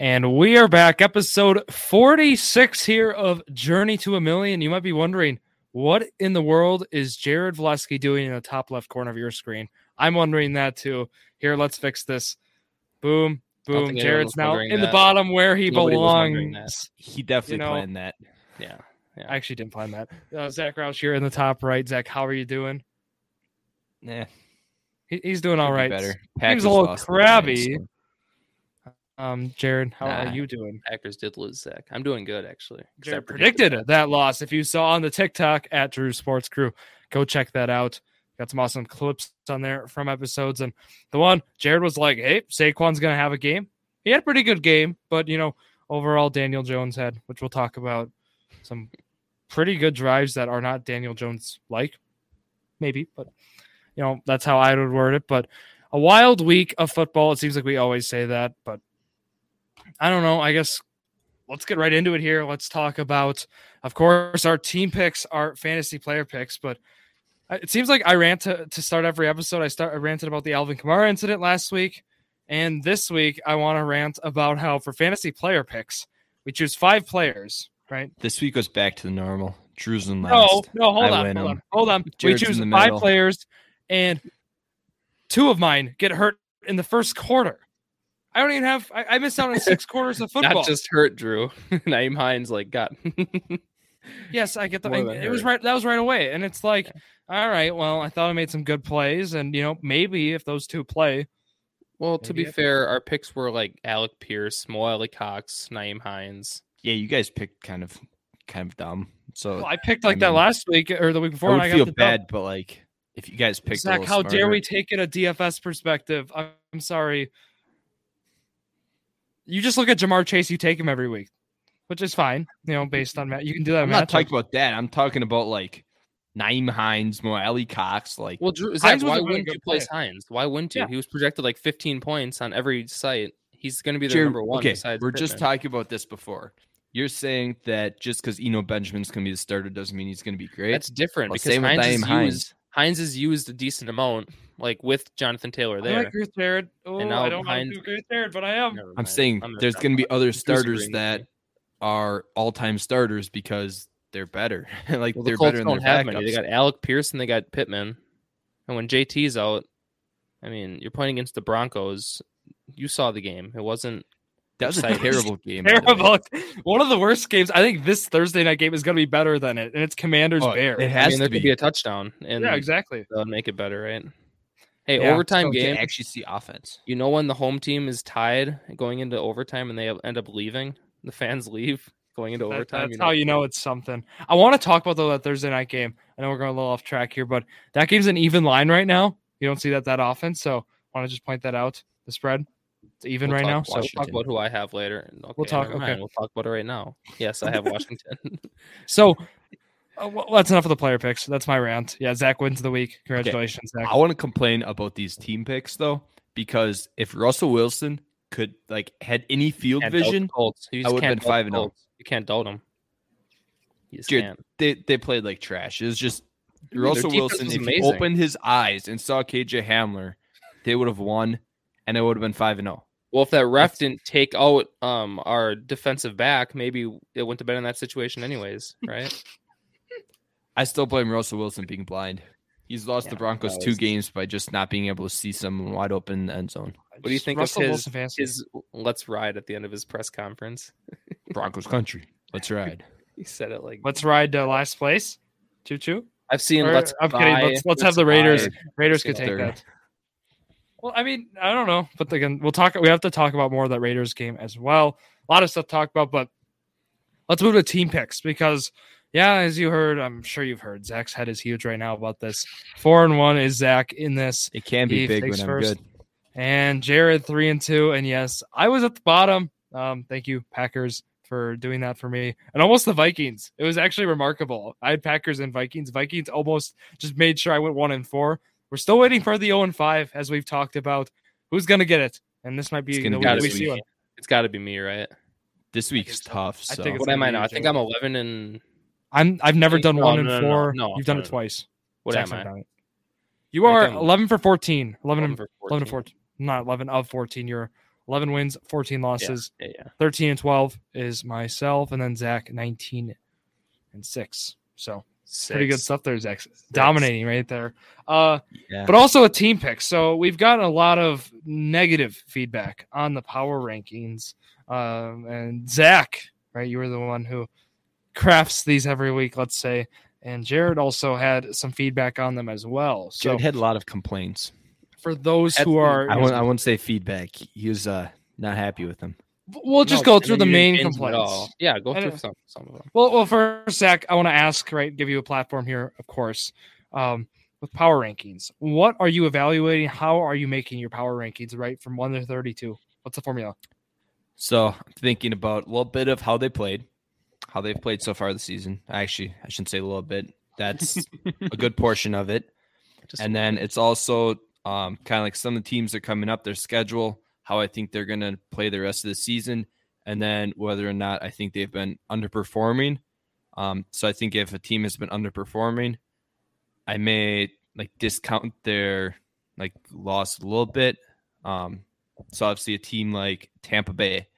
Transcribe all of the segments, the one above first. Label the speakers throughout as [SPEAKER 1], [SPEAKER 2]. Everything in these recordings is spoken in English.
[SPEAKER 1] And we are back, episode 46 here of Journey to a Million. You might be wondering, what in the world is Jared Vleski doing in the top left corner of your screen? I'm wondering that too. Here, let's fix this. Boom, boom. Jared's now in that. the bottom where he Nobody belongs.
[SPEAKER 2] He definitely you know, planned that.
[SPEAKER 1] Yeah. yeah. I actually didn't plan that. Uh, Zach Roush here in the top right. Zach, how are you doing?
[SPEAKER 2] Nah.
[SPEAKER 1] He, he's doing all right. Better. He's a little crabby. Um, Jared, how nah, are you doing?
[SPEAKER 3] Packers did lose Zach. I'm doing good actually.
[SPEAKER 1] Jared predicted, predicted that loss. If you saw on the TikTok at Drew Sports Crew, go check that out. Got some awesome clips on there from episodes. And the one Jared was like, Hey, Saquon's gonna have a game. He had a pretty good game, but you know, overall Daniel Jones had, which we'll talk about, some pretty good drives that are not Daniel Jones like. Maybe, but you know, that's how I would word it. But a wild week of football. It seems like we always say that, but I don't know. I guess let's get right into it here. Let's talk about, of course, our team picks, our fantasy player picks. But uh, it seems like I ran to, to start every episode. I start I ranted about the Alvin Kamara incident last week, and this week I want to rant about how for fantasy player picks we choose five players. Right.
[SPEAKER 2] This week goes back to the normal. Drew's in last.
[SPEAKER 1] No, no, hold on, hold on, hold on. Jared's we choose five players, and two of mine get hurt in the first quarter. I don't even have. I, I missed out on six quarters of football.
[SPEAKER 3] Not just hurt, Drew. Nyheim Hines like got.
[SPEAKER 1] yes, I get the. It was right. That was right away, and it's like, all right. Well, I thought I made some good plays, and you know, maybe if those two play.
[SPEAKER 3] Well, to be I fair, our picks were like Alec Pierce, Mo Alie-Cox, Nyheim Hines.
[SPEAKER 2] Yeah, you guys picked kind of, kind of dumb. So
[SPEAKER 1] well, I picked like I mean, that last week or the week before. I
[SPEAKER 2] would
[SPEAKER 1] I
[SPEAKER 2] feel bad, but like if you guys picked
[SPEAKER 1] Zach, how smarter. dare we take it a DFS perspective? I'm sorry you just look at Ja'Marr Chase, you take him every week, which is fine, you know, based on that. You can do that.
[SPEAKER 2] I'm not talking about that. I'm talking about like Nyheim Hines, Mo Alie-Cox. Like,
[SPEAKER 3] well, Drew, Zach, why wouldn't you place Hines? Why wouldn't you? Yeah. He was projected like 15 points on every site. He's going to be the number one.
[SPEAKER 2] Okay, we're Pittman. just talking about this before. You're saying that just because Eno Benjamin's going to be the starter doesn't mean he's going to be great.
[SPEAKER 3] That's different well, because Hines is, Hines. Used, Hines is used a decent amount like with Jonathan Taylor there.
[SPEAKER 1] I like Chris Jared. Oh, and now I don't Hines, like Chris Jared, but I am.
[SPEAKER 2] I'm saying I'm there's going to be other starters that are all-time starters because they're better. like well, the they're Colts better don't have backups. many.
[SPEAKER 3] They got Alec Pierce and they got Pittman. And when JT's out, I mean, you're playing against the Broncos. You saw the game. It wasn't
[SPEAKER 2] that was a terrible game.
[SPEAKER 1] Terrible. One of the worst games. I think this Thursday night game is going to be better than it, and it's Commanders oh, Bears.
[SPEAKER 3] It has I mean, to be. be. a touchdown, and
[SPEAKER 1] yeah, exactly.
[SPEAKER 3] That'll make it better, right? Hey, yeah, overtime game.
[SPEAKER 2] actually see offense.
[SPEAKER 3] You know when the home team is tied going into overtime and they end up leaving, the fans leave going into
[SPEAKER 1] that,
[SPEAKER 3] overtime.
[SPEAKER 1] That's you know? how you know it's something. I want to talk about though that Thursday night game. I know we're going a little off track here, but that game's an even line right now. You don't see that that often, so I want to just point that out. The spread, it's even
[SPEAKER 3] we'll
[SPEAKER 1] right now.
[SPEAKER 3] So we'll talk about who I have later.
[SPEAKER 1] Okay, we'll talk. Okay,
[SPEAKER 3] we'll talk about it right now. Yes, I have Washington.
[SPEAKER 1] so uh, well, that's enough of the player picks. That's my rant. Yeah, Zach wins the week. Congratulations, okay. Zach.
[SPEAKER 2] I want to complain about these team picks though, because if Russell Wilson could like had any field vision, I would have been five and zero. Oh.
[SPEAKER 3] You can't doubt him.
[SPEAKER 2] Dude, they they played like trash. It was just Russell Wilson. If he opened his eyes and saw KJ Hamler, they would have won, and it would have been five and zero.
[SPEAKER 3] Well, if that ref didn't take out um our defensive back, maybe it wouldn't have been in that situation anyways, right?
[SPEAKER 2] I still blame Russell Wilson being blind. He's lost yeah, the Broncos two games by just not being able to see someone wide open in the end zone.
[SPEAKER 3] What do you think Russell of his, his let's ride at the end of his press conference?
[SPEAKER 2] Broncos country. Let's ride.
[SPEAKER 3] he said it like
[SPEAKER 1] let's ride to last place. Choo choo.
[SPEAKER 3] I've seen or, let's
[SPEAKER 1] I'm kidding. Let's, let's, let's have the Raiders. Raiders could take that. Well, I mean, I don't know, but again, we'll talk. We have to talk about more of that Raiders game as well. A lot of stuff to talk about, but let's move to team picks because yeah, as you heard, I'm sure you've heard. Zach's head is huge right now about this. Four and one is Zach in this.
[SPEAKER 2] It can be big when I'm first. good.
[SPEAKER 1] And Jared three and two. And yes, I was at the bottom. Um, thank you, Packers, for doing that for me. And almost the Vikings. It was actually remarkable. I had Packers and Vikings. Vikings almost just made sure I went one and four. We're still waiting for the 0 and 5, as we've talked about. Who's gonna get it? And this might be the
[SPEAKER 3] week we see one. It's got to be me, right?
[SPEAKER 2] This week's tough. So.
[SPEAKER 3] what am I now? I think I'm 11 and
[SPEAKER 1] I'm I've never done one and four. No, You've done it twice.
[SPEAKER 3] What am I?
[SPEAKER 1] You are 11 for 14. 11, 11 for 14. 11 14. Not 11 of 14. You're 11 wins, 14 losses.
[SPEAKER 3] Yeah, yeah, yeah.
[SPEAKER 1] 13 and 12 is myself, and then Zach 19 and six. So Six. pretty good stuff there, Zach. Six. Dominating right there. Uh, yeah. But also a team pick. So we've gotten a lot of negative feedback on the power rankings. Um, and Zach, right, you were the one who crafts these every week, let's say. And Jared also had some feedback on them as well. So
[SPEAKER 2] Jared had a lot of complaints.
[SPEAKER 1] For those who are,
[SPEAKER 2] I won't, I won't say feedback. He was uh, not happy with them.
[SPEAKER 1] We'll just no, go through the main complaints.
[SPEAKER 3] Yeah, go through some, some of them.
[SPEAKER 1] Well, well, first, Zach, I want to ask, right, give you a platform here, of course, um, with power rankings. What are you evaluating? How are you making your power rankings, right, from one to thirty-two? What's the formula?
[SPEAKER 2] So, I'm thinking about a little bit of how they played, how they've played so far this season. Actually, I shouldn't say a little bit. That's a good portion of it. Just and then it's also um, kind of like some of the teams are coming up, their schedule how I think they're going to play the rest of the season, and then whether or not I think they've been underperforming. Um, so I think if a team has been underperforming, I may like discount their like loss a little bit. Um, so obviously a team like Tampa Bay,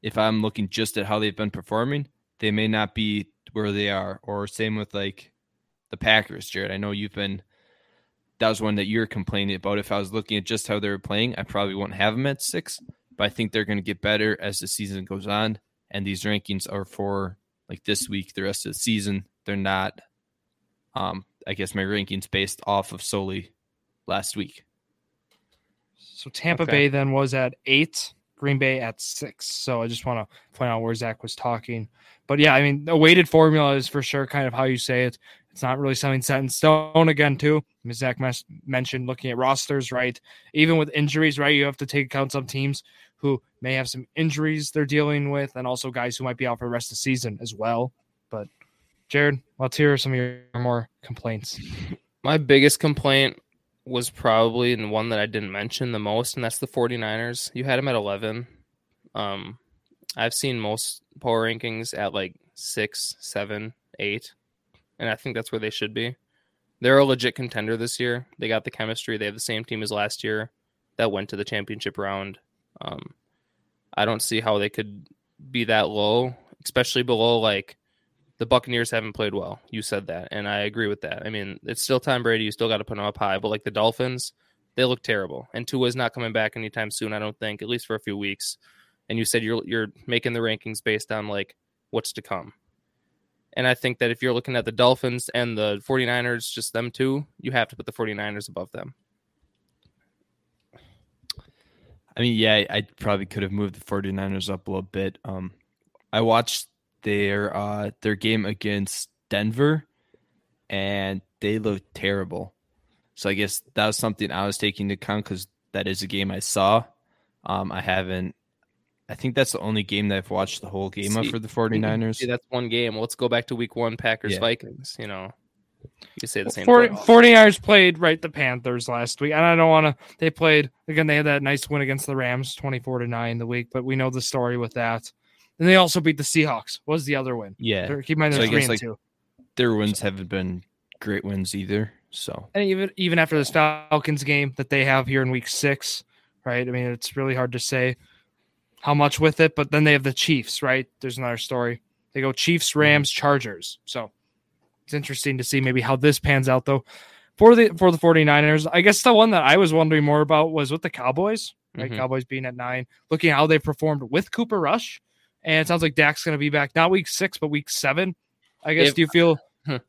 [SPEAKER 2] if I'm looking just at how they've been performing, they may not be where they are. Or same with like the Packers, Jared. I know you've been that was one that you're complaining about. If I was looking at just how they were playing, I probably wouldn't have them at six. But I think they're going to get better as the season goes on. And these rankings are for like this week, the rest of the season. They're not, um, I guess my rankings based off of solely last week.
[SPEAKER 1] So Tampa okay. Bay then was at eight, Green Bay at six. So I just want to point out where Zach was talking. But yeah, I mean, a weighted formula is for sure kind of how you say it. It's not really something set in stone again, too. As Zach mes- mentioned, looking at rosters, right? Even with injuries, right? You have to take account some teams who may have some injuries they're dealing with, and also guys who might be out for the rest of the season as well. But Jared, let's hear some of your more complaints.
[SPEAKER 3] My biggest complaint was probably the one that I didn't mention the most, and that's the 49ers. You had them at 11. Um, I've seen most power rankings at like six, seven, eight and I think that's where they should be. They're a legit contender this year. They got the chemistry. They have the same team as last year that went to the championship round. Um, I don't see how they could be that low, especially below like the Buccaneers haven't played well. You said that, and I agree with that. I mean, it's still Tom Brady. You still got to put them up high, but like the Dolphins, they look terrible. And Tua's not coming back anytime soon. I don't think, at least for a few weeks. And you said you're you're making the rankings based on like what's to come. And I think that if you're looking at the Dolphins and the 49ers, just them two, you have to put the 49ers above them.
[SPEAKER 2] I mean, yeah, I probably could have moved the 49ers up a little bit. Um, I watched their uh, their game against Denver, and they looked terrible. So I guess that was something I was taking into account because that is a game I saw. Um, I haven't I think that's the only game that I've watched the whole game see, of for the 49ers.
[SPEAKER 3] See, that's one game. Let's go back to week one Packers yeah. Vikings. You know, you say the same
[SPEAKER 1] 40, 49ers played right the Panthers last week. And I don't want to, they played, again, they had that nice win against the Rams 24 to 9 the week, but we know the story with that. And they also beat the Seahawks. What was the other win?
[SPEAKER 2] Yeah.
[SPEAKER 1] They're, keep in mind, they're so three and like, two.
[SPEAKER 2] Their wins so. haven't been great wins either. So,
[SPEAKER 1] and even even after this Falcons game that they have here in week six, right? I mean, it's really hard to say how much with it, but then they have the Chiefs, right? There's another story. They go Chiefs. Rams, Chargers. So it's interesting to see maybe how this pans out though. For the for the 49ers, I guess the one that I was wondering more about was with the Cowboys, right? Mm-hmm. Cowboys being at nine, looking at how they performed with Cooper Rush. And it sounds like Dak's gonna be back not week six, but week seven. I guess if, do you feel
[SPEAKER 3] I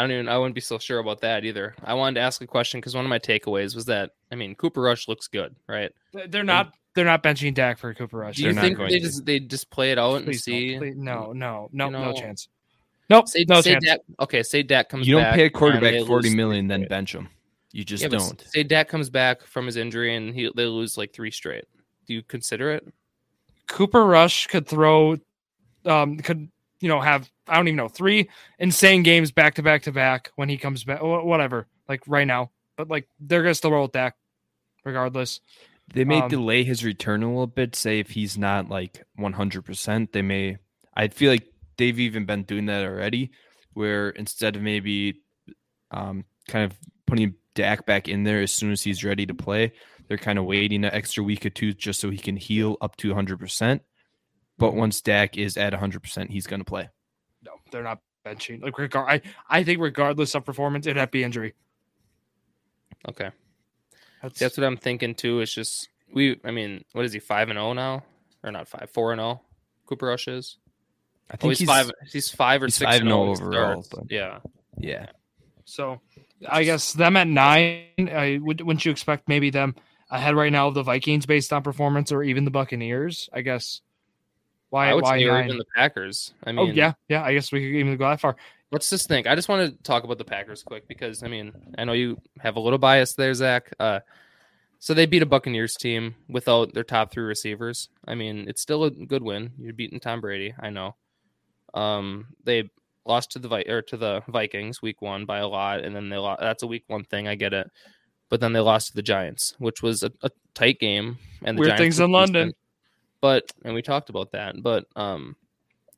[SPEAKER 3] don't even I wouldn't be so sure about that either. I wanted to ask a question because one of my takeaways was that I mean Cooper Rush looks good, right?
[SPEAKER 1] They're not they're not benching Dak for Cooper Rush.
[SPEAKER 3] Do you
[SPEAKER 1] they're
[SPEAKER 3] think they to. just they just play it out
[SPEAKER 1] Please
[SPEAKER 3] and see?
[SPEAKER 1] No, no, no, you know, no chance. Nope,
[SPEAKER 3] say,
[SPEAKER 1] no
[SPEAKER 3] say
[SPEAKER 1] chance.
[SPEAKER 3] Dak, okay, say Dak comes.
[SPEAKER 2] You don't
[SPEAKER 3] back
[SPEAKER 2] pay a quarterback forty million, then bench him. You just yeah, don't.
[SPEAKER 3] Say Dak comes back from his injury and he they lose like three straight. Do you consider it?
[SPEAKER 1] Cooper Rush could throw, um, could you know have I don't even know three insane games back to back to back when he comes back. Whatever, like right now, but like they're gonna still roll with Dak regardless.
[SPEAKER 2] They may um, delay his return a little bit. Say if he's not like 100%, they may. I feel like they've even been doing that already, where instead of maybe um, kind of putting Dak back in there as soon as he's ready to play, they're kind of waiting an extra week or two just so he can heal up to 100%. But mm-hmm. once Dak is at 100%, he's going to play.
[SPEAKER 1] No, they're not benching. Like regard, I, I think regardless of performance, it'd have to be injury.
[SPEAKER 3] Okay.
[SPEAKER 1] That's,
[SPEAKER 3] That's what I'm thinking too. It's just we. I mean, what is he? Five and zero now, or not five? Four and zero. Cooper Rush is.
[SPEAKER 2] I
[SPEAKER 3] Oh,
[SPEAKER 2] think
[SPEAKER 3] he's, five. He's five or
[SPEAKER 2] he's
[SPEAKER 3] six
[SPEAKER 2] five
[SPEAKER 3] and
[SPEAKER 2] and oh,
[SPEAKER 3] oh zero
[SPEAKER 2] overall,
[SPEAKER 3] starts.
[SPEAKER 2] but-
[SPEAKER 3] Yeah.
[SPEAKER 2] Yeah.
[SPEAKER 1] so. I guess them at nine. I would, wouldn't you expect maybe them ahead right now of the Vikings based on performance, or even the Buccaneers? I guess. Why?
[SPEAKER 3] I would
[SPEAKER 1] why
[SPEAKER 3] even the Packers. I
[SPEAKER 1] oh
[SPEAKER 3] mean,
[SPEAKER 1] yeah, yeah. I guess we could even go that far.
[SPEAKER 3] Let's just think. I just want to talk about the Packers quick because I mean I know you have a little bias there, Zach. Uh, so they beat a Buccaneers team without their top three receivers. I mean it's still a good win. You're beating Tom Brady. I know. Um, they lost to the Vi- or to the Vikings week one by a lot, and then they lost. That's a week one thing. I get it. But then they lost to the Giants, which was a, a tight game. And the
[SPEAKER 1] Weird
[SPEAKER 3] Giants
[SPEAKER 1] things in London.
[SPEAKER 3] But and we talked about that. But um,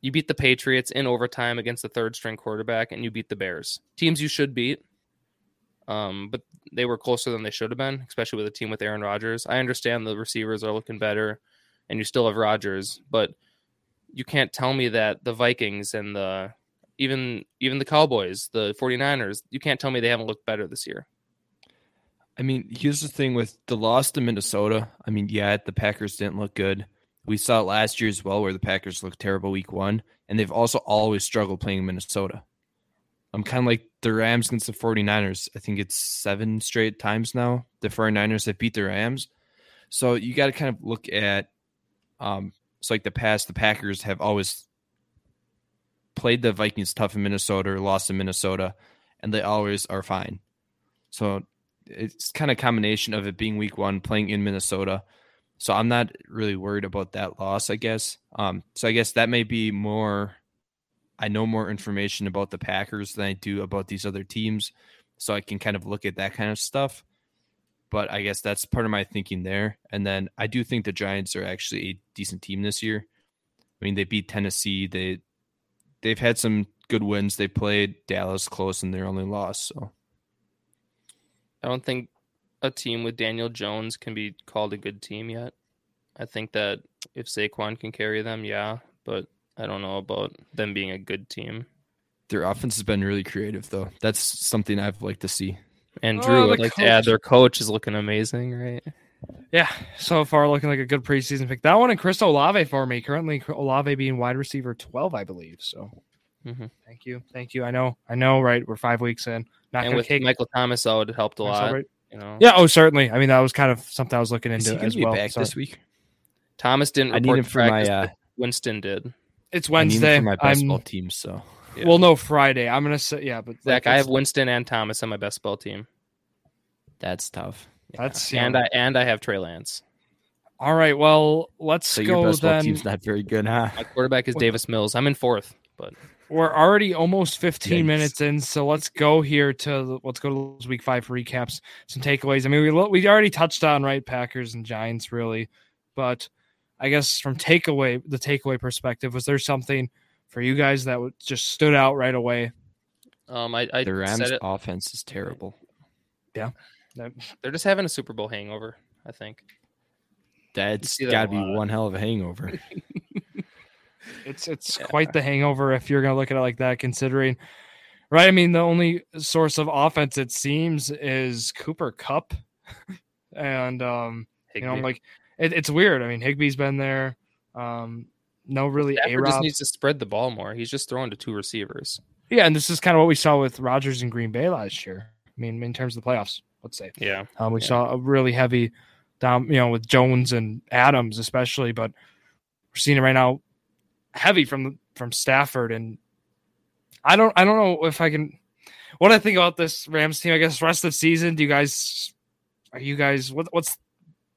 [SPEAKER 3] you beat the Patriots in overtime against the third string quarterback, and you beat the Bears. Teams you should beat. Um, but they were closer than they should have been, especially with a team with Aaron Rodgers. I understand the receivers are looking better, and you still have Rodgers, but you can't tell me that the Vikings and the even even the Cowboys, the 49ers, you can't tell me they haven't looked better this year.
[SPEAKER 2] I mean, here's the thing with the loss to Minnesota. I mean, yeah, the Packers didn't look good. We saw it last year as well, where the Packers looked terrible week one, and they've also always struggled playing Minnesota. I'm kind of like the Rams against the 49ers. I think it's seven straight times now. The 49ers have beat the Rams. So you got to kind of look at, um, it's like the past, the Packers have always played the Vikings tough in Minnesota or lost in Minnesota, and they always are fine. So it's kind of combination of it being week one, playing in Minnesota. So I'm not really worried about that loss, I guess. Um, so I guess that may be more. I know more information about the Packers than I do about these other teams, so I can kind of look at that kind of stuff. But I guess that's part of my thinking there. And then I do think the Giants are actually a decent team this year. I mean, they beat Tennessee. They they've had some good wins. They played Dallas close in their only loss. So
[SPEAKER 3] I don't think a team with Daniel Jones can be called a good team yet. I think that if Saquon can carry them, yeah, but I don't know about them being a good team.
[SPEAKER 2] their offense has been really creative, though. That's something I've liked to see.
[SPEAKER 3] And
[SPEAKER 1] Oh,
[SPEAKER 3] Drew,
[SPEAKER 1] the
[SPEAKER 3] I'd like to add their coach is looking amazing, right?
[SPEAKER 1] Yeah, so far looking like a good preseason pick. That one and Chris Olave for me. Currently, Olave being wide receiver twelve, I believe. So,
[SPEAKER 3] Mhm.
[SPEAKER 1] thank you, thank you. I know, I know. Right, we're five weeks in. Not
[SPEAKER 3] and with
[SPEAKER 1] take
[SPEAKER 3] Michael Thomas out, it helped a lot.
[SPEAKER 1] celebrate.
[SPEAKER 3] You know,
[SPEAKER 1] Yeah, oh, certainly. I mean, that was kind of something I was looking
[SPEAKER 2] Is he
[SPEAKER 1] into
[SPEAKER 2] going
[SPEAKER 1] as
[SPEAKER 2] to be
[SPEAKER 1] well.
[SPEAKER 2] back
[SPEAKER 1] So
[SPEAKER 2] this week?
[SPEAKER 3] Thomas didn't
[SPEAKER 2] I need
[SPEAKER 3] report
[SPEAKER 2] him
[SPEAKER 3] to
[SPEAKER 2] for my.
[SPEAKER 3] practice,
[SPEAKER 2] Uh,
[SPEAKER 3] Winston did.
[SPEAKER 1] it's
[SPEAKER 2] I need
[SPEAKER 1] Wednesday.
[SPEAKER 2] for my best
[SPEAKER 1] I'm
[SPEAKER 2] ball team. So
[SPEAKER 3] Yeah.
[SPEAKER 1] well, no Friday. I'm gonna say yeah, but
[SPEAKER 3] Zach,
[SPEAKER 1] like,
[SPEAKER 3] I have Winston and Thomas on my best ball team.
[SPEAKER 2] that's tough. Yeah.
[SPEAKER 1] that's
[SPEAKER 3] and
[SPEAKER 1] yeah.
[SPEAKER 3] I and I have Trey Lance.
[SPEAKER 1] all right. Well, let's
[SPEAKER 2] So your
[SPEAKER 1] go
[SPEAKER 2] best ball team's not very good, huh?
[SPEAKER 3] My quarterback is Davis Mills. I'm in fourth, but
[SPEAKER 1] We're already almost 15
[SPEAKER 2] Yikes.
[SPEAKER 1] minutes in, so let's go here to let's go to those week five recaps. Some takeaways. I mean, we we already touched on right Packers and Giants really, but I guess from takeaway the takeaway perspective, was there something for you guys that just stood out right away?
[SPEAKER 3] um, I, I
[SPEAKER 2] The Rams
[SPEAKER 3] said it.
[SPEAKER 2] offense is terrible.
[SPEAKER 1] Yeah,
[SPEAKER 3] They're just having a Super Bowl hangover. I think.
[SPEAKER 2] That's
[SPEAKER 3] see that
[SPEAKER 2] got to be one hell of a hangover.
[SPEAKER 1] It's it's
[SPEAKER 3] Yeah.
[SPEAKER 1] quite the hangover if you're gonna look at it like that, considering. Right, I mean the only source of offense it seems is Cooper Kupp, and um, you know, like it, it's weird. I mean, Higbee's been there. Um, no, really,
[SPEAKER 3] Stafford just needs to spread the ball more. He's just throwing to two receivers.
[SPEAKER 1] Yeah, and this is kind of what we saw with Rodgers and Green Bay last year. I mean, in terms of the playoffs, let's say
[SPEAKER 3] Yeah,
[SPEAKER 1] um, we
[SPEAKER 3] Yeah.
[SPEAKER 1] saw a really heavy down, you know, with Jones and Adams especially, but we're seeing it right now, heavy from from Stafford, and I don't, I don't know if I can. What I think about this Rams team, I guess, rest of the season. Do you guys, are you guys, what, what's,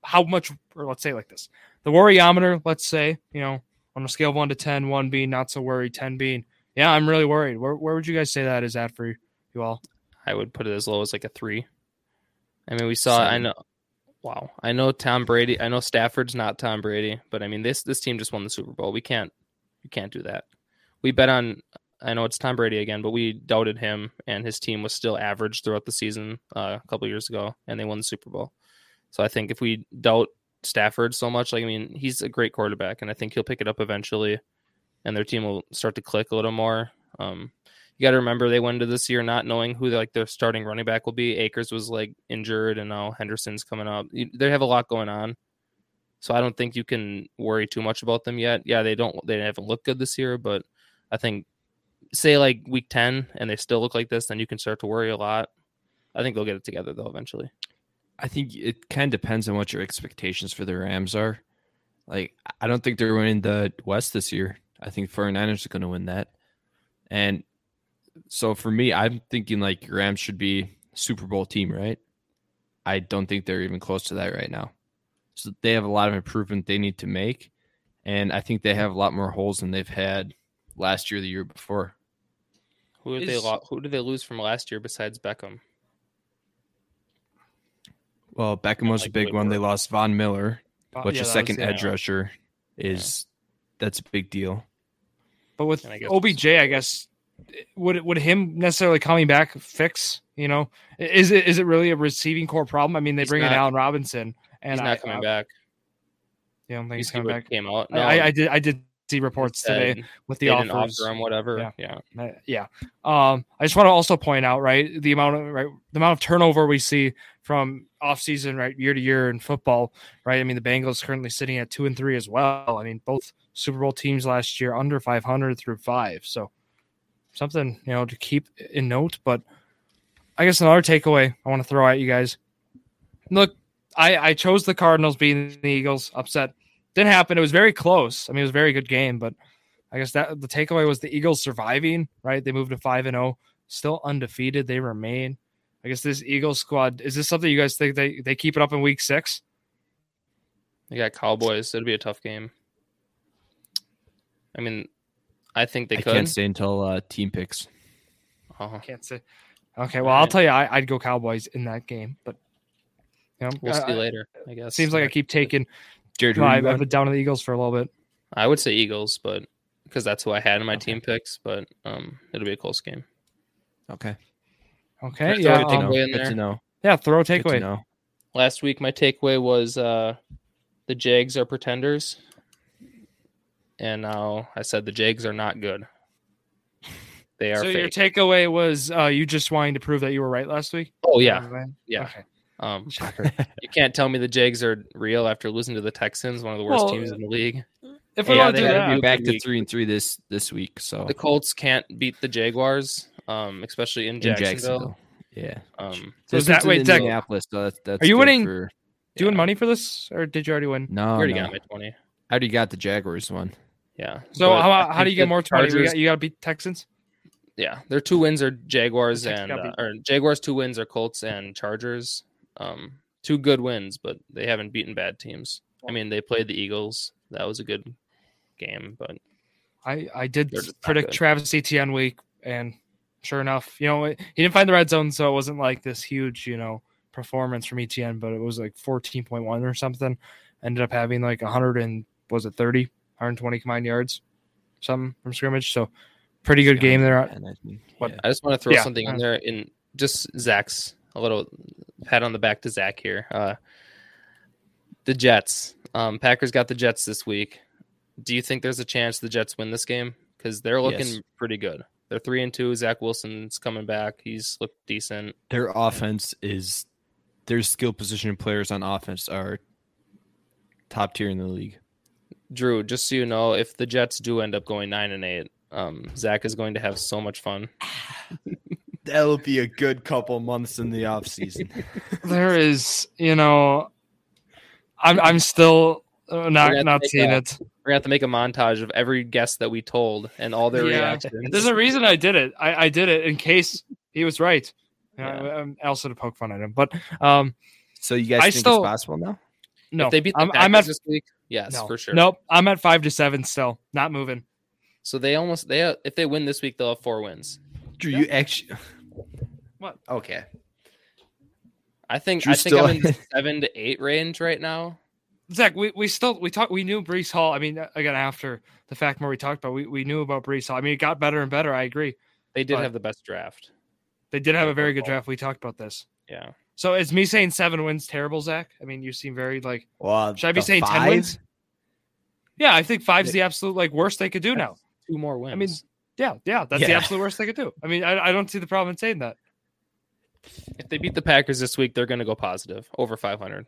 [SPEAKER 1] how much, or let's say like this, the worryometer, let's say, you know, on a scale of one to 10, one being not so worried, 10 being, yeah, I'm really worried. Where, where would you guys say that is at for you all?
[SPEAKER 3] I would put it as low as like a three. I mean, we saw. I know. Wow, I know Tom Brady. I know Stafford's not Tom Brady, but I mean this this team just won the Super Bowl. We can't we can't do that. We bet on. I know it's Tom Brady again, but we doubted him, and his team was still average throughout the season uh, a couple years ago, and they won the Super Bowl. So I think if we doubt Stafford so much, like I mean, he's a great quarterback, and I think he'll pick it up eventually, and their team will start to click a little more. Um, you got to remember they went into this year not knowing who like their starting running back will be. Akers was like injured, and now Henderson's coming up. They have a lot going on, so I don't think you can worry too much about them yet. Yeah, they don't they haven't looked good this year, but I think say like week ten and they still look like this, then you can start to worry a lot. I think they'll get it together though eventually.
[SPEAKER 2] I think it kind of depends on what your expectations for the Rams are. Like, I don't think they're winning the West this year. I think 49ers are going to win that. And so for me, I'm thinking like Rams should be Super Bowl team, right? I don't think they're even close to that right now. So they have a lot of improvement they need to make. And I think they have a lot more holes than they've had last year, the year before.
[SPEAKER 3] Who did they lo- who did they lose from last year besides Beckham?
[SPEAKER 2] Well, Beckham was a
[SPEAKER 3] like
[SPEAKER 2] big one. They lost Von Miller,
[SPEAKER 1] Uh,
[SPEAKER 2] which
[SPEAKER 1] yeah,
[SPEAKER 2] a
[SPEAKER 1] that was-
[SPEAKER 2] second
[SPEAKER 3] yeah.
[SPEAKER 2] edge rusher is that's a big deal.
[SPEAKER 1] But with
[SPEAKER 3] I
[SPEAKER 1] OBJ, I guess would would him necessarily coming back fix? You know, is it is it really a receiving core problem? I mean, they
[SPEAKER 3] He's
[SPEAKER 1] bring in Allen Robinson, and
[SPEAKER 3] he's not
[SPEAKER 1] I,
[SPEAKER 3] coming
[SPEAKER 1] I,
[SPEAKER 3] back.
[SPEAKER 1] You don't think he's coming back?
[SPEAKER 3] came out.
[SPEAKER 1] I, I, I did I did see reports today with the offers.
[SPEAKER 3] offer him whatever.
[SPEAKER 1] Yeah.
[SPEAKER 3] Yeah.
[SPEAKER 1] Yeah. Um, I just want to also point out, right, the amount of right the amount of turnover we see from off season, right, year to year in football, right? I mean, the Bengals currently sitting at two and three as well. I mean, both Super Bowl teams last year under five hundred through five. So something you know to keep in note. But I guess another takeaway I want to throw at you guys. Look, I I chose the Cardinals beating the Eagles. Upset didn't happen. It was very close. I mean, it was a very good game, but I guess that the takeaway was the Eagles surviving, right? They moved to 5 and 0, still undefeated. They remain. I guess this Eagles squad is this something you guys think they they keep it up in week 6?
[SPEAKER 3] They got Cowboys. It'll be a tough game. I mean, I think they
[SPEAKER 2] I
[SPEAKER 3] could.
[SPEAKER 2] can't stay until uh, team picks.
[SPEAKER 3] Uh-huh.
[SPEAKER 1] Can't say. Okay, well, I'll tell you I, I'd go Cowboys in that game, but you know,
[SPEAKER 3] We'll
[SPEAKER 1] I-
[SPEAKER 3] see later. I guess.
[SPEAKER 1] Seems like I keep taking
[SPEAKER 2] Jared,
[SPEAKER 1] no, I've. I've been down to the Eagles for a little bit.
[SPEAKER 3] I would say Eagles, but because that's who I had in my
[SPEAKER 2] Okay.
[SPEAKER 3] team picks. But um, it'll be a close game.
[SPEAKER 2] okay.
[SPEAKER 1] Okay, yeah, um.
[SPEAKER 2] Good to know.
[SPEAKER 1] yeah, throw a takeaway.
[SPEAKER 2] No.
[SPEAKER 3] Last week, my takeaway was uh, the Jags are pretenders, and now I said the Jags are not good. They are
[SPEAKER 1] So your takeaway was uh, you just wanting to prove that you were right last week?
[SPEAKER 3] oh yeah, yeah.
[SPEAKER 1] Okay.
[SPEAKER 3] Um,
[SPEAKER 1] Shocker.
[SPEAKER 3] you can't tell me the Jags are real after losing to the Texans, one of the worst
[SPEAKER 1] Well,
[SPEAKER 3] teams in the league.
[SPEAKER 1] If we
[SPEAKER 3] Yeah, they
[SPEAKER 1] do
[SPEAKER 3] gotta be
[SPEAKER 2] back to three and three this this week. So
[SPEAKER 3] The Colts can't beat the Jaguars, um, especially in
[SPEAKER 2] in
[SPEAKER 3] Jacksonville.
[SPEAKER 2] Jacksonville. Yeah.
[SPEAKER 3] Um,
[SPEAKER 1] So is that-
[SPEAKER 2] one's
[SPEAKER 1] wait,
[SPEAKER 2] in Minneapolis, so that's, that's
[SPEAKER 1] are you winning-
[SPEAKER 2] For,
[SPEAKER 1] doing
[SPEAKER 3] yeah.
[SPEAKER 1] money for this, or did you already win?
[SPEAKER 2] no,
[SPEAKER 3] I already
[SPEAKER 2] no.
[SPEAKER 3] got my twenty.
[SPEAKER 2] I already got the Jaguars one.
[SPEAKER 3] Yeah.
[SPEAKER 1] So
[SPEAKER 3] But
[SPEAKER 1] how, how do you get more twenty? You
[SPEAKER 3] Chargers-
[SPEAKER 1] got, you got to beat Texans.
[SPEAKER 3] yeah, their two wins are Jaguars and uh, or Jaguars two wins are Colts and Chargers. Um, two good wins, but they haven't beaten bad teams. I mean, they played the Eagles. That was a good game, but
[SPEAKER 1] I I did
[SPEAKER 3] They're just not
[SPEAKER 1] predict. Travis Etienne week, and sure enough, you know he didn't find the red zone, so it wasn't like this huge you know performance from Etienne, but it was like fourteen point one or something. Ended up having like hundred and was it 30, 120 combined yards, something from scrimmage. So pretty good game there.
[SPEAKER 2] And I think-
[SPEAKER 1] What-
[SPEAKER 2] yeah.
[SPEAKER 3] I just want to throw
[SPEAKER 1] Yeah.
[SPEAKER 3] something in there in just Zach's a little pat on the back to Zach here. Uh, the Jets, um, Packers got the Jets this week. Do you think there's a chance the Jets win this game? Because they're looking
[SPEAKER 2] Yes.
[SPEAKER 3] pretty good. They're three and two. Zach Wilson's coming back. He's looked decent.
[SPEAKER 2] Their offense is their skill position players on offense are top tier in the league.
[SPEAKER 3] Drew, just so you know, if the Jets do end up going nine and eight, um, Zach is going to have so much fun.
[SPEAKER 2] That'll be a good couple months in the off season.
[SPEAKER 1] There is, you know, I'm I'm still uh, not not seeing
[SPEAKER 3] a-
[SPEAKER 1] it.
[SPEAKER 3] We're gonna have to make a montage of every guest that we told and all their
[SPEAKER 1] Yeah.
[SPEAKER 3] reactions.
[SPEAKER 1] There's a reason I did it. I, I did it in case he was right. You know,
[SPEAKER 3] Yeah.
[SPEAKER 1] I'm also to poke fun at him, but um,
[SPEAKER 2] so you guys
[SPEAKER 1] I
[SPEAKER 2] think
[SPEAKER 1] still-
[SPEAKER 2] it's possible now?
[SPEAKER 1] no,
[SPEAKER 3] if they beat the
[SPEAKER 1] I'm, I'm at
[SPEAKER 3] this week, yes,
[SPEAKER 1] no,
[SPEAKER 3] for sure.
[SPEAKER 1] Nope, I'm at five to seven still, not moving.
[SPEAKER 3] So they almost they if they win this week, they'll have four wins.
[SPEAKER 2] Drew, you actually
[SPEAKER 1] What?
[SPEAKER 2] Okay.
[SPEAKER 3] I think
[SPEAKER 2] Drew
[SPEAKER 3] I think I'm in the seven to eight range right now.
[SPEAKER 1] Zach, we, we still we talked we knew Breece Hall. I mean, again after the fact more we talked about, we, we knew about Breece Hall. I mean, it got better and better. I agree.
[SPEAKER 3] They did have the best draft.
[SPEAKER 1] They did have a very good draft. We talked about this.
[SPEAKER 3] Yeah.
[SPEAKER 1] So is me saying seven wins terrible, Zach? I mean, you seem very like.
[SPEAKER 4] Well,
[SPEAKER 1] Should I be
[SPEAKER 4] the
[SPEAKER 1] saying ten wins? Yeah, I think five's the absolute like worst they could do now.
[SPEAKER 3] Two more wins.
[SPEAKER 1] I mean, yeah, yeah, that's the absolute worst they could do. I mean, I, I don't see the problem in saying that.
[SPEAKER 3] if they beat the Packers this week, they're going to go positive over 500.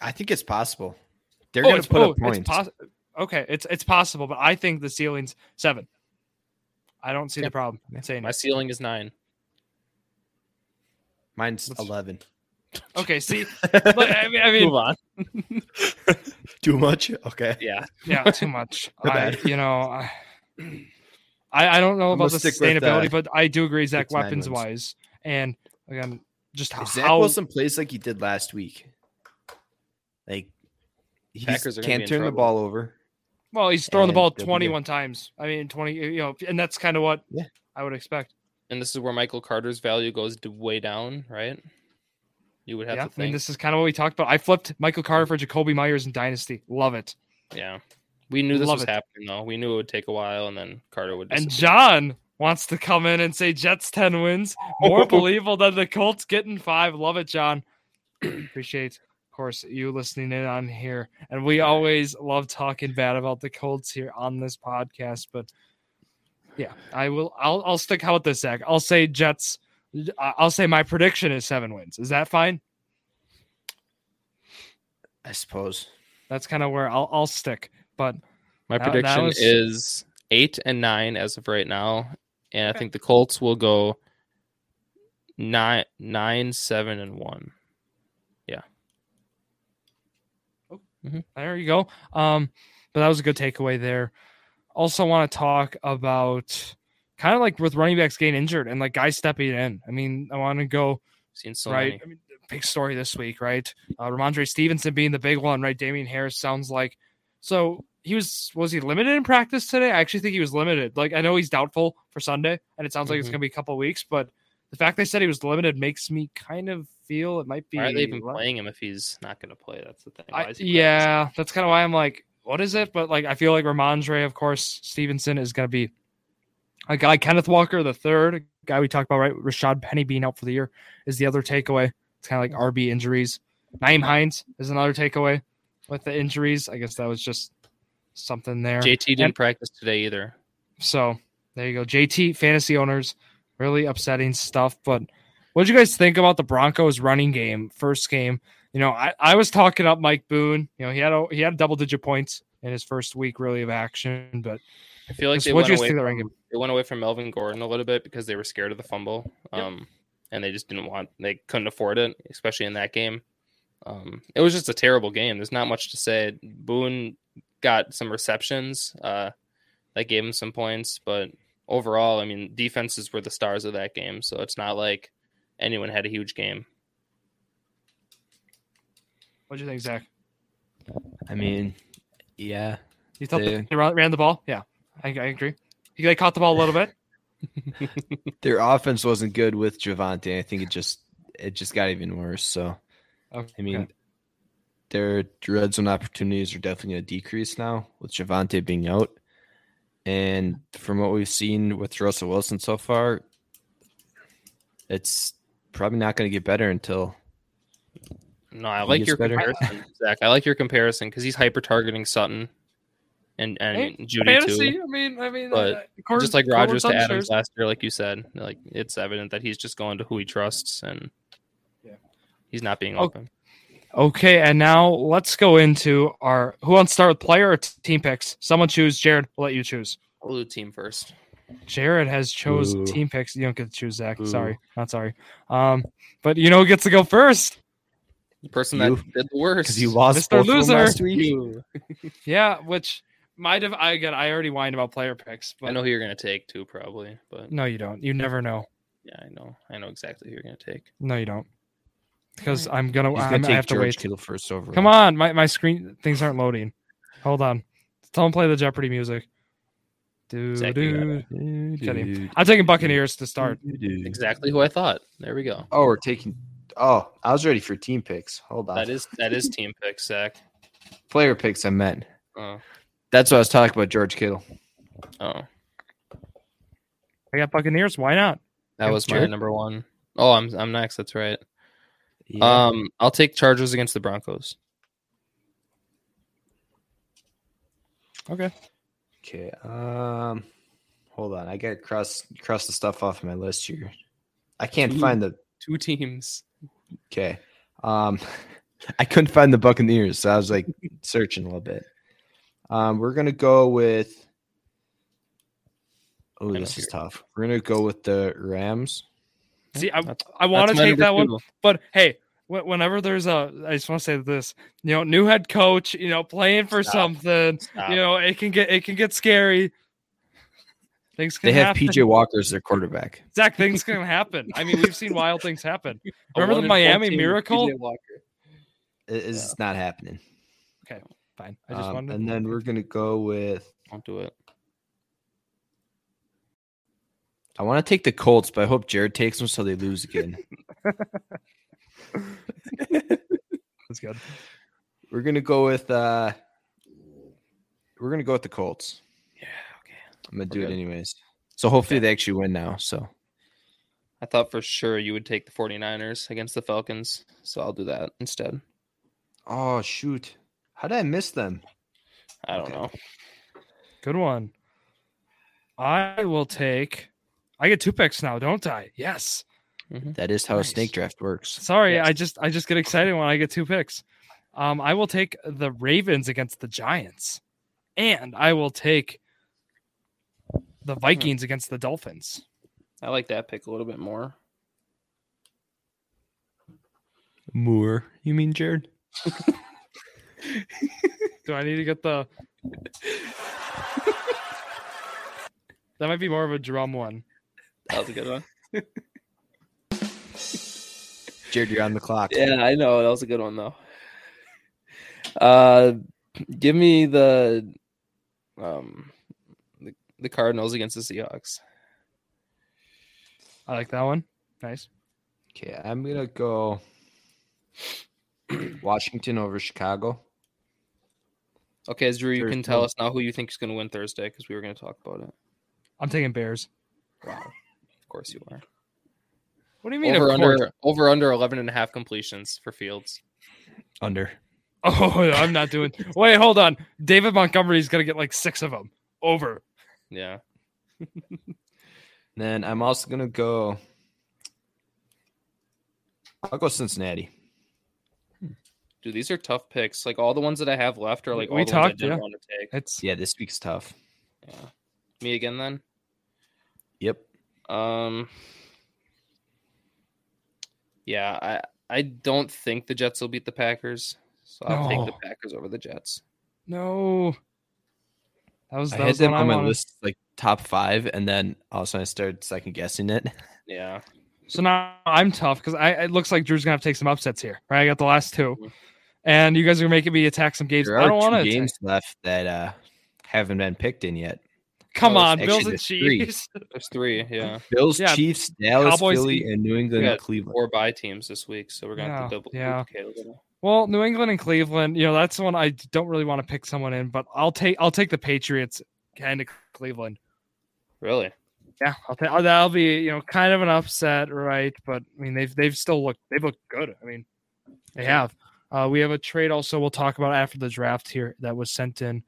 [SPEAKER 4] I think it's possible. They're
[SPEAKER 1] Oh,
[SPEAKER 4] going to put
[SPEAKER 1] oh,
[SPEAKER 4] up points.
[SPEAKER 1] it's poss- okay, it's it's possible, but I think the ceiling's seven. I don't see
[SPEAKER 3] Yeah.
[SPEAKER 1] the problem in saying
[SPEAKER 3] My
[SPEAKER 1] it.
[SPEAKER 3] ceiling is nine.
[SPEAKER 4] Mine's
[SPEAKER 1] Let's-
[SPEAKER 4] eleven.
[SPEAKER 1] Okay, see, but, I mean, I mean,
[SPEAKER 3] Move on.
[SPEAKER 4] Too much. Okay.
[SPEAKER 3] Yeah.
[SPEAKER 1] yeah, too much.
[SPEAKER 4] My
[SPEAKER 1] I, you know, I, I I don't know about the
[SPEAKER 4] stick with,
[SPEAKER 1] sustainability,
[SPEAKER 4] uh,
[SPEAKER 1] but I do agree, Zach, weapons wise, and again, just how,
[SPEAKER 4] If Zach
[SPEAKER 1] how
[SPEAKER 4] Wilson plays like he did last week, like he
[SPEAKER 3] Packers are gonna be
[SPEAKER 4] can't turn the ball over.
[SPEAKER 1] well he's throwing the ball
[SPEAKER 4] they'll be good.
[SPEAKER 1] 21 times. I mean, 20, you know, and that's kind of what
[SPEAKER 4] Yeah.
[SPEAKER 1] I would expect.
[SPEAKER 3] And this is where Michael Carter's value goes way down, right? You would have
[SPEAKER 1] Yeah,
[SPEAKER 3] to
[SPEAKER 1] I mean,
[SPEAKER 3] think.
[SPEAKER 1] this is kind of what we talked about. I flipped Michael Carter for Jakobi Meyers in Dynasty. Love it.
[SPEAKER 3] yeah. We knew this
[SPEAKER 1] Love
[SPEAKER 3] was
[SPEAKER 1] it.
[SPEAKER 3] happening, though. We knew it would take a while, and then Carter would.
[SPEAKER 1] And. John wants to come in and say Jets 10 wins. More believable than the Colts getting five. Love it, John. Appreciate, of course, you listening in on here. And we always love talking bad about the Colts here on this podcast. But yeah, I will. I'll, I'll stick out with this, Zach. I'll say Jets. I- I'll say my prediction is seven wins. Is that fine?
[SPEAKER 4] I suppose.
[SPEAKER 1] That's kind of where I'll, I'll stick. But
[SPEAKER 3] My
[SPEAKER 1] That- that
[SPEAKER 3] prediction
[SPEAKER 1] was-
[SPEAKER 3] is eight and nine as of right now, and I think the Colts will go nine, nine, seven, and one. Yeah.
[SPEAKER 1] Oh, there you go. Um, but that was a good takeaway there. Also, want to talk about kind of like with running backs getting injured and like guys stepping in. I mean, I want to go
[SPEAKER 3] Seen so
[SPEAKER 1] right.
[SPEAKER 3] many.
[SPEAKER 1] I mean, big story this week, right? Uh, Rhamondre Stevenson being the big one, right? Damien Harris sounds like so he was was he limited in practice today? I actually think he was limited. Like I know he's doubtful for Sunday, and it sounds like it's
[SPEAKER 3] Mhm.
[SPEAKER 1] gonna be a couple weeks, but the fact they said he was limited makes me kind of feel it might be.
[SPEAKER 3] Why are they even playing him if he's not going to play? That's the thing. Why
[SPEAKER 1] I,
[SPEAKER 3] is he playing?
[SPEAKER 1] yeah, that's kind of why I'm like, what is it? But like, I feel like Rhamondre, of course, Stevenson is going to be a guy. Kenneth Walker, the third guy we talked about, right? Rashad Penny being out for the year is the other takeaway. It's kind of like RB injuries. Nyheim Hines is another takeaway with the injuries. I guess that was just something there.
[SPEAKER 3] JT didn't
[SPEAKER 1] And-
[SPEAKER 3] practice today either.
[SPEAKER 1] So there you go. JT fantasy owners, really upsetting stuff. But what did you guys think about the Broncos running game first game? You know, I, I was talking up Mike Boone. You know, he had a he had double digit points in his first week really of action. But
[SPEAKER 3] I feel like
[SPEAKER 1] Just
[SPEAKER 3] they went, away
[SPEAKER 1] the
[SPEAKER 3] from,
[SPEAKER 1] game?
[SPEAKER 3] they went away from Melvin Gordon a little bit because they were scared of the fumble.
[SPEAKER 1] Yep.
[SPEAKER 3] Um, and they just didn't want they couldn't afford it, especially in that game. Um, it was just a terrible game. There's not much to say. Boone got some receptions uh, that gave him some points, but overall, I mean, defenses were the stars of that game, so it's not like anyone had a huge game.
[SPEAKER 1] what do you think, Zach?
[SPEAKER 4] I mean, yeah.
[SPEAKER 1] You thought
[SPEAKER 4] They-
[SPEAKER 1] they ran, ran the ball? Yeah, I, I agree. You they caught the ball a little bit.
[SPEAKER 4] Their offense wasn't good with Javonte. I think it just it just got even worse. So
[SPEAKER 1] Okay.
[SPEAKER 4] I mean, their red zone opportunities are definitely going to decrease now with Javonte being out. And from what we've seen with Russell Wilson so far, it's probably not going to get better until
[SPEAKER 3] No, I like your
[SPEAKER 4] better.
[SPEAKER 3] comparison, Zach. I like your comparison because he's hyper targeting Sutton and and
[SPEAKER 1] Hey,
[SPEAKER 3] Jeudy
[SPEAKER 1] fantasy.
[SPEAKER 3] too.
[SPEAKER 1] I mean, I mean,
[SPEAKER 3] But
[SPEAKER 1] uh, Cord-
[SPEAKER 3] Just like
[SPEAKER 1] Cordwell
[SPEAKER 3] Rogers to Adams
[SPEAKER 1] shares-
[SPEAKER 3] last year, like you said, like it's evident that he's just going to who he trusts and
[SPEAKER 1] Yeah.
[SPEAKER 3] He's not being open.
[SPEAKER 1] Okay, and now let's go into our who wants to start with player or t- team picks. Someone choose. Jared, we'll let you choose.
[SPEAKER 3] We'll do team first.
[SPEAKER 1] Jared has chose
[SPEAKER 4] Ooh.
[SPEAKER 1] team picks. You don't get to choose Zach.
[SPEAKER 4] Ooh.
[SPEAKER 1] Sorry, not sorry. Um, but you know who gets to go first?
[SPEAKER 3] The person
[SPEAKER 4] You.
[SPEAKER 3] that did the worst.
[SPEAKER 4] because you lost
[SPEAKER 1] Mr.
[SPEAKER 4] both of them
[SPEAKER 1] Loser.
[SPEAKER 4] last week.
[SPEAKER 3] You.
[SPEAKER 1] Yeah, which might have. I again, I already whined about player picks, but
[SPEAKER 3] I know who you're gonna take too, probably. But
[SPEAKER 1] no, you don't. You never know.
[SPEAKER 3] yeah, I know. I know exactly who you're gonna take.
[SPEAKER 1] No, you don't. Because I'm gonna.
[SPEAKER 4] He's
[SPEAKER 1] I'm,
[SPEAKER 4] going to
[SPEAKER 1] I
[SPEAKER 4] take
[SPEAKER 1] have to
[SPEAKER 4] George
[SPEAKER 1] wait.
[SPEAKER 4] Kittle first over.
[SPEAKER 1] Come on, my my screen things aren't loading. Hold on. Tell him play the Jeopardy music. Do,
[SPEAKER 3] Zach,
[SPEAKER 1] do.
[SPEAKER 4] Dude,
[SPEAKER 1] Kidding. I'm taking Buccaneers to start.
[SPEAKER 3] Exactly who I thought. There we go.
[SPEAKER 4] Oh, we're taking. Oh, I was ready for team picks. Hold on.
[SPEAKER 3] That is that is team picks, Zach.
[SPEAKER 4] player picks. I meant.
[SPEAKER 3] Oh,
[SPEAKER 4] That's what I was talking about. George Kittle.
[SPEAKER 3] oh,
[SPEAKER 1] I got Buccaneers. Why not?
[SPEAKER 3] that was my
[SPEAKER 4] Jared?
[SPEAKER 3] number one. Oh, I'm I'm next. That's right.
[SPEAKER 2] Yeah.
[SPEAKER 3] Um, I'll take Chargers against the Broncos.
[SPEAKER 1] Okay.
[SPEAKER 2] okay. Um, hold on. I got to cross cross the stuff off my list here. I can't
[SPEAKER 3] Ooh.
[SPEAKER 2] find the.
[SPEAKER 3] Two teams.
[SPEAKER 2] Okay. Um, I couldn't find the Buccaneers, so I was like searching a little bit. Um, we're gonna go with. Oh, this is tough. We're gonna go with the Rams.
[SPEAKER 1] See, I,
[SPEAKER 3] That's-
[SPEAKER 1] I want to take
[SPEAKER 3] number
[SPEAKER 1] that one,
[SPEAKER 3] two.
[SPEAKER 1] but hey, wh- whenever there's a, I just want to say this, you know, new head coach, you know, playing for
[SPEAKER 3] Stop.
[SPEAKER 1] something,
[SPEAKER 3] Stop.
[SPEAKER 1] you know, it can get it can get scary. Things can
[SPEAKER 2] They have
[SPEAKER 1] happen.
[SPEAKER 2] PJ Walker as their quarterback.
[SPEAKER 1] Zach, things can happen. I mean, we've seen wild things happen. Remember the Miami Miracle?
[SPEAKER 3] PJ Walker.
[SPEAKER 2] It- It's not happening.
[SPEAKER 1] Okay fine. I just
[SPEAKER 2] Um,
[SPEAKER 1] wanted.
[SPEAKER 2] and then we're gonna go with.
[SPEAKER 3] Don't do it.
[SPEAKER 2] I want to take the Colts, but I hope Jared takes them so they lose again.
[SPEAKER 1] That's good.
[SPEAKER 2] we're gonna go with. uh We're gonna go with the Colts.
[SPEAKER 3] Yeah. Okay.
[SPEAKER 2] I'm gonna do
[SPEAKER 3] We're
[SPEAKER 2] it
[SPEAKER 3] good.
[SPEAKER 2] anyways. So hopefully they actually win now. So
[SPEAKER 3] I thought for sure you would take the 49ers against the Falcons, so I'll do that instead.
[SPEAKER 2] oh shoot, how did I miss them?
[SPEAKER 3] I don't
[SPEAKER 2] Okay.
[SPEAKER 3] know.
[SPEAKER 1] Good one. I will take. I get two picks now, don't I? Yes.
[SPEAKER 2] That is how
[SPEAKER 1] Nice.
[SPEAKER 2] a snake draft works.
[SPEAKER 1] Sorry,
[SPEAKER 3] Yes.
[SPEAKER 1] I just I just get excited when I get two picks. Um, I will take the Ravens against the Giants, and I will take the Vikings against the Dolphins.
[SPEAKER 3] I like that pick a little bit more.
[SPEAKER 2] Moore, you mean Jared?
[SPEAKER 1] Do I need to get the? that might be more of a drum one.
[SPEAKER 3] That was a good one.
[SPEAKER 2] Jared, you're on the clock.
[SPEAKER 3] Yeah, I know. That was a good one though. Uh give me the um the, the Cardinals against the Seahawks.
[SPEAKER 1] I like that one. Nice.
[SPEAKER 2] Okay, I'm gonna go Washington over Chicago.
[SPEAKER 3] Okay, Drew, you
[SPEAKER 2] There's
[SPEAKER 3] can tell us now who you think is going to win Thursday because we were going to talk about it.
[SPEAKER 1] I'm taking Bears.
[SPEAKER 3] Wow. Of course you are.
[SPEAKER 1] What do you mean?
[SPEAKER 3] Over
[SPEAKER 1] of course?
[SPEAKER 3] under over under 11 and a half completions for Fields.
[SPEAKER 2] Under.
[SPEAKER 1] Oh, I'm not doing. Wait, hold on. David Montgomery's gonna get like six of them. Over.
[SPEAKER 3] Yeah.
[SPEAKER 2] Then I'm also gonna go. I'll go Cincinnati.
[SPEAKER 3] Dude, these are tough picks. Like all the ones that I have left are like
[SPEAKER 1] We
[SPEAKER 3] all the ones I
[SPEAKER 1] talked,
[SPEAKER 3] didn't
[SPEAKER 1] yeah.
[SPEAKER 3] want to take.
[SPEAKER 1] It's
[SPEAKER 2] Yeah, this week's tough.
[SPEAKER 3] Yeah. Me again then?
[SPEAKER 2] Yep.
[SPEAKER 3] Um Yeah, I I don't think the Jets will beat the Packers. So I'll take the Packers over the Jets.
[SPEAKER 1] no. That was
[SPEAKER 2] I had
[SPEAKER 1] was the
[SPEAKER 2] them on
[SPEAKER 1] I
[SPEAKER 2] my
[SPEAKER 1] wanted.
[SPEAKER 2] list like top five, and then all of a sudden I started second guessing it.
[SPEAKER 3] Yeah.
[SPEAKER 1] So now I'm tough because I it looks like Drew's gonna have to take some upsets here. Right, I got the last two,
[SPEAKER 3] Mhm.
[SPEAKER 1] and you guys are making me attack some games.
[SPEAKER 2] There
[SPEAKER 1] I don't
[SPEAKER 2] two
[SPEAKER 1] want to.
[SPEAKER 2] games left that uh haven't been picked in yet.
[SPEAKER 1] Come
[SPEAKER 3] Oh,
[SPEAKER 1] on,
[SPEAKER 2] it's
[SPEAKER 1] Bills
[SPEAKER 2] actually
[SPEAKER 1] and
[SPEAKER 2] there's three.
[SPEAKER 1] Chiefs.
[SPEAKER 3] There's three, yeah.
[SPEAKER 2] Bills,
[SPEAKER 1] Yeah,
[SPEAKER 2] Chiefs, Dallas,
[SPEAKER 1] Cowboys,
[SPEAKER 2] Philly, and New England,
[SPEAKER 3] We
[SPEAKER 2] and Cleveland.
[SPEAKER 3] Four bye teams this week, so we're gonna have to double
[SPEAKER 1] yeah.
[SPEAKER 3] duplicate a little.
[SPEAKER 1] Well, New England and Cleveland, you know, that's the one I don't really want to pick someone in, but I'll take I'll take the Patriots kind of Cleveland.
[SPEAKER 3] Really?
[SPEAKER 1] Yeah, I'll take that'll be you know kind of an upset, right? But I mean they've they've still looked they've looked good. I mean they have. Uh, we have a trade also we'll talk about after the draft here that was sent in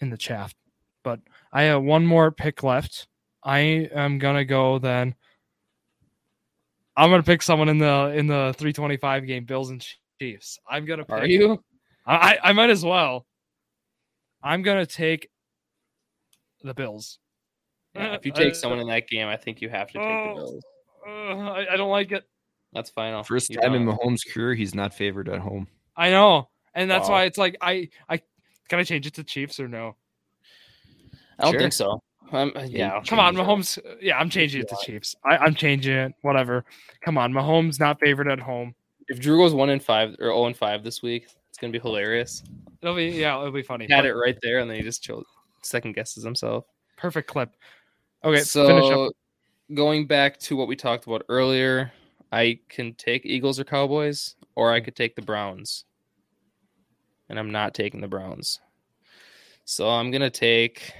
[SPEAKER 1] in the chat. But I have one more pick left. I am gonna go then. I'm gonna pick someone in the in the 325 game, Bills and Chiefs. I'm gonna pick
[SPEAKER 3] Are you?
[SPEAKER 1] I, I might as well. I'm gonna take the Bills.
[SPEAKER 3] Yeah, if you
[SPEAKER 1] Uh,
[SPEAKER 3] take
[SPEAKER 1] uh,
[SPEAKER 3] someone in that game, I think you have to take
[SPEAKER 1] Oh.
[SPEAKER 3] the Bills.
[SPEAKER 1] Uh, I, I don't like it.
[SPEAKER 3] That's fine. I'll-
[SPEAKER 2] First time in
[SPEAKER 3] don't.
[SPEAKER 2] Mahomes' career, he's not favored at home.
[SPEAKER 1] I know, and that's
[SPEAKER 3] Wow.
[SPEAKER 1] why it's like I I can I change it to Chiefs or no?
[SPEAKER 3] I don't
[SPEAKER 2] Sure.
[SPEAKER 3] think so. Um, uh, yeah,
[SPEAKER 1] Come on,
[SPEAKER 3] change it.
[SPEAKER 1] Mahomes. Uh, yeah, I'm changing it to Chiefs. I, I'm changing it. Whatever. Come on, Mahomes not favored at home.
[SPEAKER 3] If Drew goes one and five or zero and five this week, it's gonna be hilarious.
[SPEAKER 1] It'll be yeah, it'll be funny.
[SPEAKER 3] He had it right there, and then he just chill, second guesses himself.
[SPEAKER 1] Perfect clip. Okay,
[SPEAKER 3] so
[SPEAKER 1] finish up.
[SPEAKER 3] going back to what we talked about earlier, I can take Eagles or Cowboys, or I mm-hmm. could take the Browns, and I'm not taking the Browns. So I'm gonna take.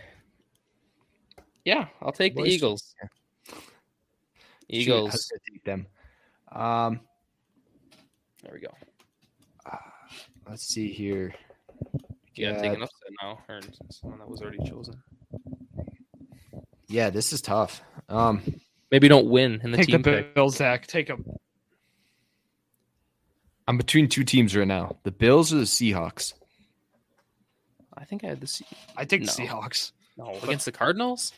[SPEAKER 3] Yeah, I'll take the Eagles.
[SPEAKER 2] Shoot, I was
[SPEAKER 3] Eagles.
[SPEAKER 2] gonna take them. Um,
[SPEAKER 3] There we go.
[SPEAKER 2] let's see here.
[SPEAKER 3] Yeah,
[SPEAKER 2] Yeah.
[SPEAKER 3] take an upset now, or someone that was already chosen.
[SPEAKER 2] Yeah, this is tough. Um,
[SPEAKER 3] Maybe don't win in the
[SPEAKER 1] Take
[SPEAKER 3] team
[SPEAKER 1] the
[SPEAKER 3] pick.
[SPEAKER 1] Bills, Zach. Take them.
[SPEAKER 2] I'm between two teams right now: the Bills or the Seahawks.
[SPEAKER 3] I think I had the C-
[SPEAKER 1] I take
[SPEAKER 3] No.
[SPEAKER 1] the Seahawks.
[SPEAKER 3] no against the Cardinals.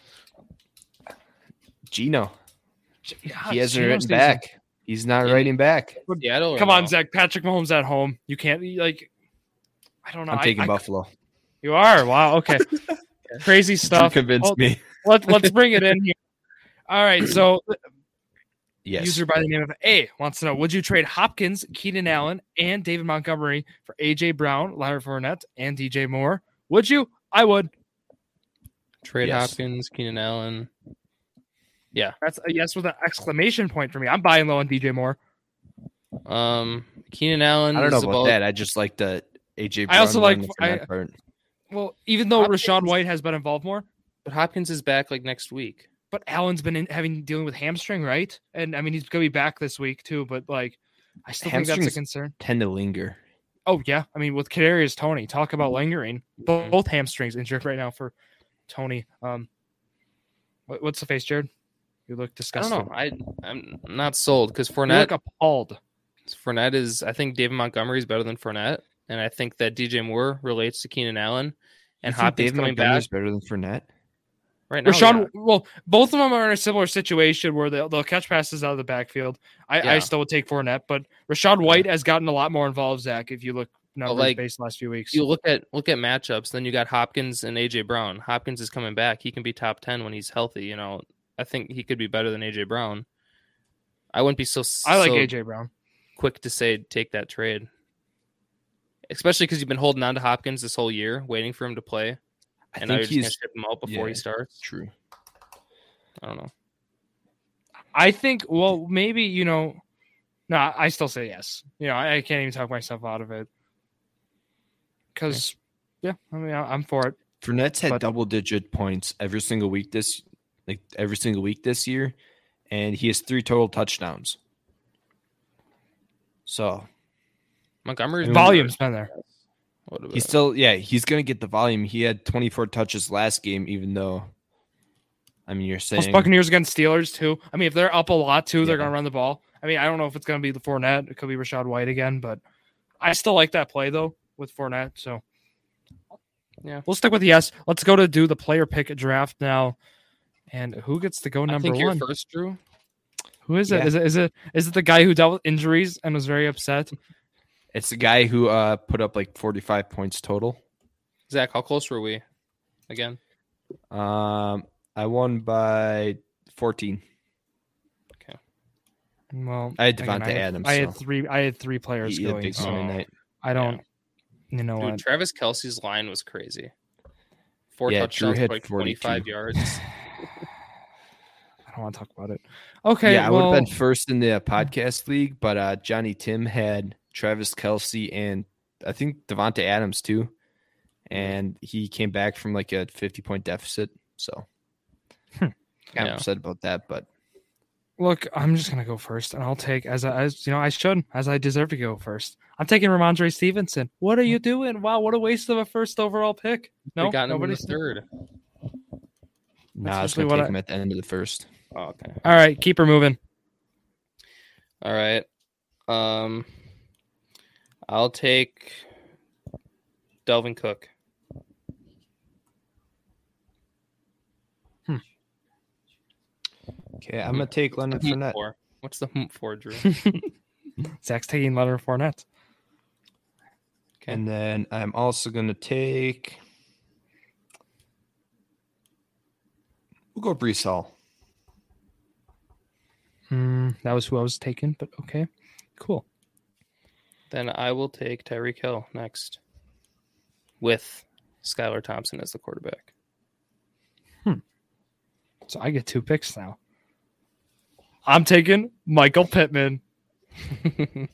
[SPEAKER 2] Geno,
[SPEAKER 1] Yeah,
[SPEAKER 2] he hasn't
[SPEAKER 1] Geno
[SPEAKER 2] written
[SPEAKER 1] season.
[SPEAKER 2] back. He's not
[SPEAKER 3] Yeah.
[SPEAKER 2] writing back.
[SPEAKER 3] Seattle.
[SPEAKER 1] Come on,
[SPEAKER 3] no?
[SPEAKER 1] Zach. Patrick Mahomes at home. You can't be like. I don't know.
[SPEAKER 2] I'm taking
[SPEAKER 1] I-
[SPEAKER 2] Buffalo.
[SPEAKER 1] You are wow. Okay, crazy
[SPEAKER 2] You
[SPEAKER 1] stuff.
[SPEAKER 2] convinced
[SPEAKER 1] Well,
[SPEAKER 2] me.
[SPEAKER 1] Let's let's bring it in here. All right, so
[SPEAKER 2] Yes.
[SPEAKER 1] user by the name of A wants to know: Would you trade Hopkins, Keenan Allen, and David Montgomery for AJ Brown, Leonard Fournette, and DJ Moore? Would you? I would.
[SPEAKER 3] Trade
[SPEAKER 2] Yes.
[SPEAKER 3] Hopkins, Keenan Allen.
[SPEAKER 1] That's a yes with an exclamation point for me. I'm buying low on DJ Moore.
[SPEAKER 3] Um, Keenan Allen.
[SPEAKER 2] I don't know
[SPEAKER 3] is
[SPEAKER 2] about that. I just like the AJ.
[SPEAKER 1] I also like-
[SPEAKER 2] one for that
[SPEAKER 1] I- Well, even though
[SPEAKER 3] Hopkins-
[SPEAKER 1] Rachaad White has been involved more,
[SPEAKER 3] But Hopkins is back like next week.
[SPEAKER 1] but Allen's been in, having dealing with hamstring, right? And I mean, he's gonna be back this week too. But like, I still think that's a concern.
[SPEAKER 2] tend to linger.
[SPEAKER 1] Oh yeah, I mean with Kadarius Toney, talk about lingering. Both, both hamstrings injured right now for Toney. Um, what, what's the face, Jared? You look
[SPEAKER 3] I
[SPEAKER 1] disgusted.
[SPEAKER 3] don't know. I I'm not sold because
[SPEAKER 1] You
[SPEAKER 3] Fournette.
[SPEAKER 1] look appalled.
[SPEAKER 3] Fournette is. I think David Montgomery is better than Fournette, and I think that DJ Moore relates to Keenan Allen. And
[SPEAKER 2] You think
[SPEAKER 3] Hopkins
[SPEAKER 2] David
[SPEAKER 3] coming
[SPEAKER 2] Montgomery's
[SPEAKER 3] back
[SPEAKER 2] better than Fournette.
[SPEAKER 3] right now.
[SPEAKER 1] Rachaad,
[SPEAKER 3] yeah.
[SPEAKER 1] well, both of them are in a similar situation where they'll, they'll catch passes out of the backfield. I, I still would take Fournette, but Rachaad White has gotten a lot more involved. Zach, if you look numbers
[SPEAKER 3] like,
[SPEAKER 1] based last few weeks,
[SPEAKER 3] You look at look at matchups. Then you got Hopkins and AJ Brown. Hopkins is coming back. He can be top ten when he's healthy. You know, I think he could be better than AJ Brown. I wouldn't be so.
[SPEAKER 1] I like
[SPEAKER 3] so
[SPEAKER 1] AJ Brown.
[SPEAKER 3] quick to say take that trade, especially because you've been holding on to Hopkins this whole year, waiting for him to play,
[SPEAKER 2] I
[SPEAKER 3] and now you're
[SPEAKER 2] think
[SPEAKER 3] just gonna
[SPEAKER 2] he's
[SPEAKER 3] ship him out before he starts.
[SPEAKER 2] true.
[SPEAKER 3] I don't know.
[SPEAKER 1] I think. Well, maybe you know. No, I still say yes. You know, I, I can't even talk myself out of it because, yeah, I mean, I, I'm for it.
[SPEAKER 2] Fournette's had
[SPEAKER 1] But-
[SPEAKER 2] double digit points every single week this like every single week this year, and he has three total touchdowns. So
[SPEAKER 3] Montgomery's
[SPEAKER 1] Volume's been there.
[SPEAKER 3] What
[SPEAKER 2] he's still yeah, he's gonna get the volume. He had 24 touches last game, even though I mean you're
[SPEAKER 1] Plus
[SPEAKER 2] saying
[SPEAKER 1] Buccaneers against Steelers too. I mean, if they're up a lot too, they're gonna run the ball. I mean, I don't know if it's gonna be the Fournette. It could be Rachaad White again, but I still like that play though with Fournette. So
[SPEAKER 3] Yeah.
[SPEAKER 1] we'll stick with the yes. Let's go to do the player pick draft now. And who gets to go
[SPEAKER 3] I
[SPEAKER 1] number
[SPEAKER 3] think you're
[SPEAKER 1] one?
[SPEAKER 3] first, Drew.
[SPEAKER 1] Who is it?
[SPEAKER 2] Yeah.
[SPEAKER 1] Is it is it is it the guy who dealt with injuries and was very upset?
[SPEAKER 2] it's the guy who uh put up like 45 points total.
[SPEAKER 3] Zach, how close were we? Again,
[SPEAKER 2] Um I won by 14. Okay.
[SPEAKER 1] Well,
[SPEAKER 2] I had
[SPEAKER 1] again,
[SPEAKER 2] Davante
[SPEAKER 1] I had,
[SPEAKER 2] Adams,
[SPEAKER 1] I had three. I had three players
[SPEAKER 2] He had a
[SPEAKER 1] going.
[SPEAKER 2] big
[SPEAKER 1] so
[SPEAKER 2] night.
[SPEAKER 1] I don't. You know
[SPEAKER 3] dude,
[SPEAKER 1] what?
[SPEAKER 3] Travis Kelce's line was crazy. Four
[SPEAKER 2] Yeah,
[SPEAKER 3] touchdowns,
[SPEAKER 2] had
[SPEAKER 3] like 25 yards.
[SPEAKER 1] I don't want to talk about it. Okay.
[SPEAKER 2] yeah, I would have been first in the uh, podcast league, but uh, Johnny Tim had Travis Kelce and I think Davante Adams too, and he came back from like a fifty point deficit. So,
[SPEAKER 1] Hmm.
[SPEAKER 2] kind
[SPEAKER 3] Yeah.
[SPEAKER 2] of upset about that, but
[SPEAKER 1] Look, I'm just gonna go first, and I'll take as I, as you know I should as I deserve to go first. I'm taking Rhamondre Stevenson. What are you doing? Wow, what a waste of a first overall pick. No,
[SPEAKER 3] we got him
[SPEAKER 1] nobody's
[SPEAKER 3] third.
[SPEAKER 2] nah, I was gonna take
[SPEAKER 1] I-
[SPEAKER 2] him at the end of the first.
[SPEAKER 3] Oh, okay.
[SPEAKER 1] All right, keep her moving.
[SPEAKER 3] All right. Um, I'll take Dalvin Cook. Hmm.
[SPEAKER 2] Okay, I'm gonna take Leonard
[SPEAKER 3] What's the
[SPEAKER 2] Fournette.
[SPEAKER 3] for? What's the hoop for, Drew?
[SPEAKER 1] Zach's taking Leonard Fournette. Okay.
[SPEAKER 2] And then I'm also gonna take. We'll go Breece Hall.
[SPEAKER 1] Hmm, that was who I was taking, but okay, cool.
[SPEAKER 3] then I will take Tyreek Hill next, with Skylar Thompson as the quarterback.
[SPEAKER 1] So I get two picks now. I'm taking Michael Pittman.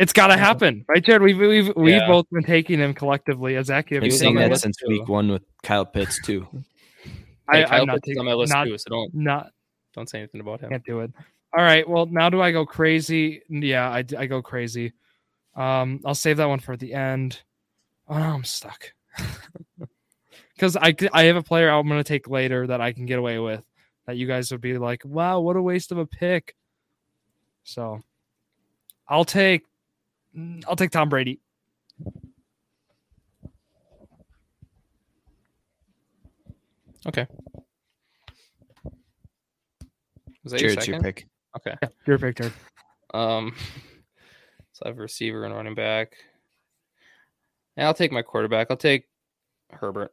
[SPEAKER 1] It's got to happen, right, Jared? We've we've we've
[SPEAKER 3] Yeah.
[SPEAKER 1] both been taking him collectively. As Zach, have
[SPEAKER 2] I've seen
[SPEAKER 3] on my
[SPEAKER 1] taken
[SPEAKER 2] that since
[SPEAKER 3] too.
[SPEAKER 2] week one with Kyle Pitts too.
[SPEAKER 1] I,
[SPEAKER 3] Hey, Kyle
[SPEAKER 1] I'm not
[SPEAKER 3] Pitts is
[SPEAKER 1] taking.
[SPEAKER 3] on my list
[SPEAKER 1] not,
[SPEAKER 3] too, so don't
[SPEAKER 1] Not
[SPEAKER 3] don't say anything about him.
[SPEAKER 1] can't do it. All right. Well, now do I go crazy? Yeah, I, I go crazy. Um, I'll save that one for the end. Oh, no, I'm stuck. Because I, I have a player I'm going to take later that I can get away with that you guys would be like, wow, what a waste of a pick. So I'll take I'll take Tom Brady.
[SPEAKER 3] Okay. Was that
[SPEAKER 2] Jared's
[SPEAKER 3] your
[SPEAKER 2] your
[SPEAKER 3] second?
[SPEAKER 2] pick.
[SPEAKER 3] Okay.
[SPEAKER 1] Yeah, your pick, Jared.
[SPEAKER 3] Um, so I have a receiver and running back. And I'll take my quarterback. I'll take Herbert.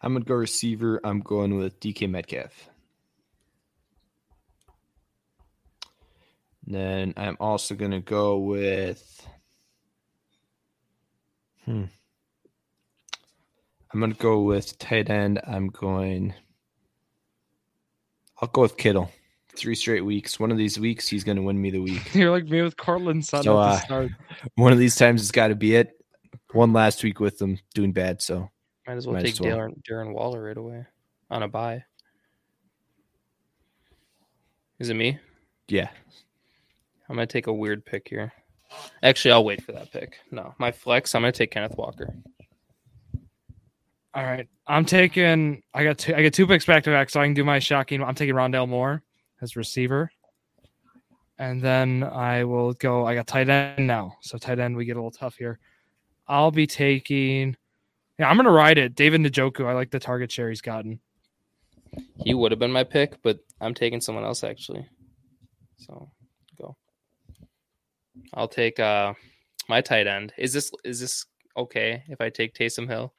[SPEAKER 2] I'm gonna go receiver. I'm going with DK Metcalf. Then I'm also gonna go with. Hmm. I'm gonna go with tight end. I'm going. I'll go with Kittle. Three straight weeks. One of these weeks, he's gonna win me the week.
[SPEAKER 1] You're like me with Courtland Sutton
[SPEAKER 2] So,
[SPEAKER 1] at the
[SPEAKER 2] uh,
[SPEAKER 1] start.
[SPEAKER 2] One of these times, it's got to be it. One last week with them doing bad, so
[SPEAKER 3] Might as well
[SPEAKER 2] Might
[SPEAKER 3] take
[SPEAKER 2] as well.
[SPEAKER 3] Darren, Darren Waller right away on a buy. Is it me?
[SPEAKER 2] yeah.
[SPEAKER 3] I'm gonna take a weird pick here. Actually, I'll wait for that pick. No, my flex. I'm gonna take Kenneth Walker.
[SPEAKER 1] All right. I'm taking I got two I got two picks back to back, so I can do my shocking. I'm taking Rondale Moore as receiver. And then I will go. I got tight end now. So tight end we get a little tough here. I'll be taking yeah, I'm gonna ride it. David Njoku. I like the target share he's gotten.
[SPEAKER 3] He would have been my pick, but I'm taking someone else actually. So go. I'll take uh my tight end. Is this is this okay if I take Taysom Hill?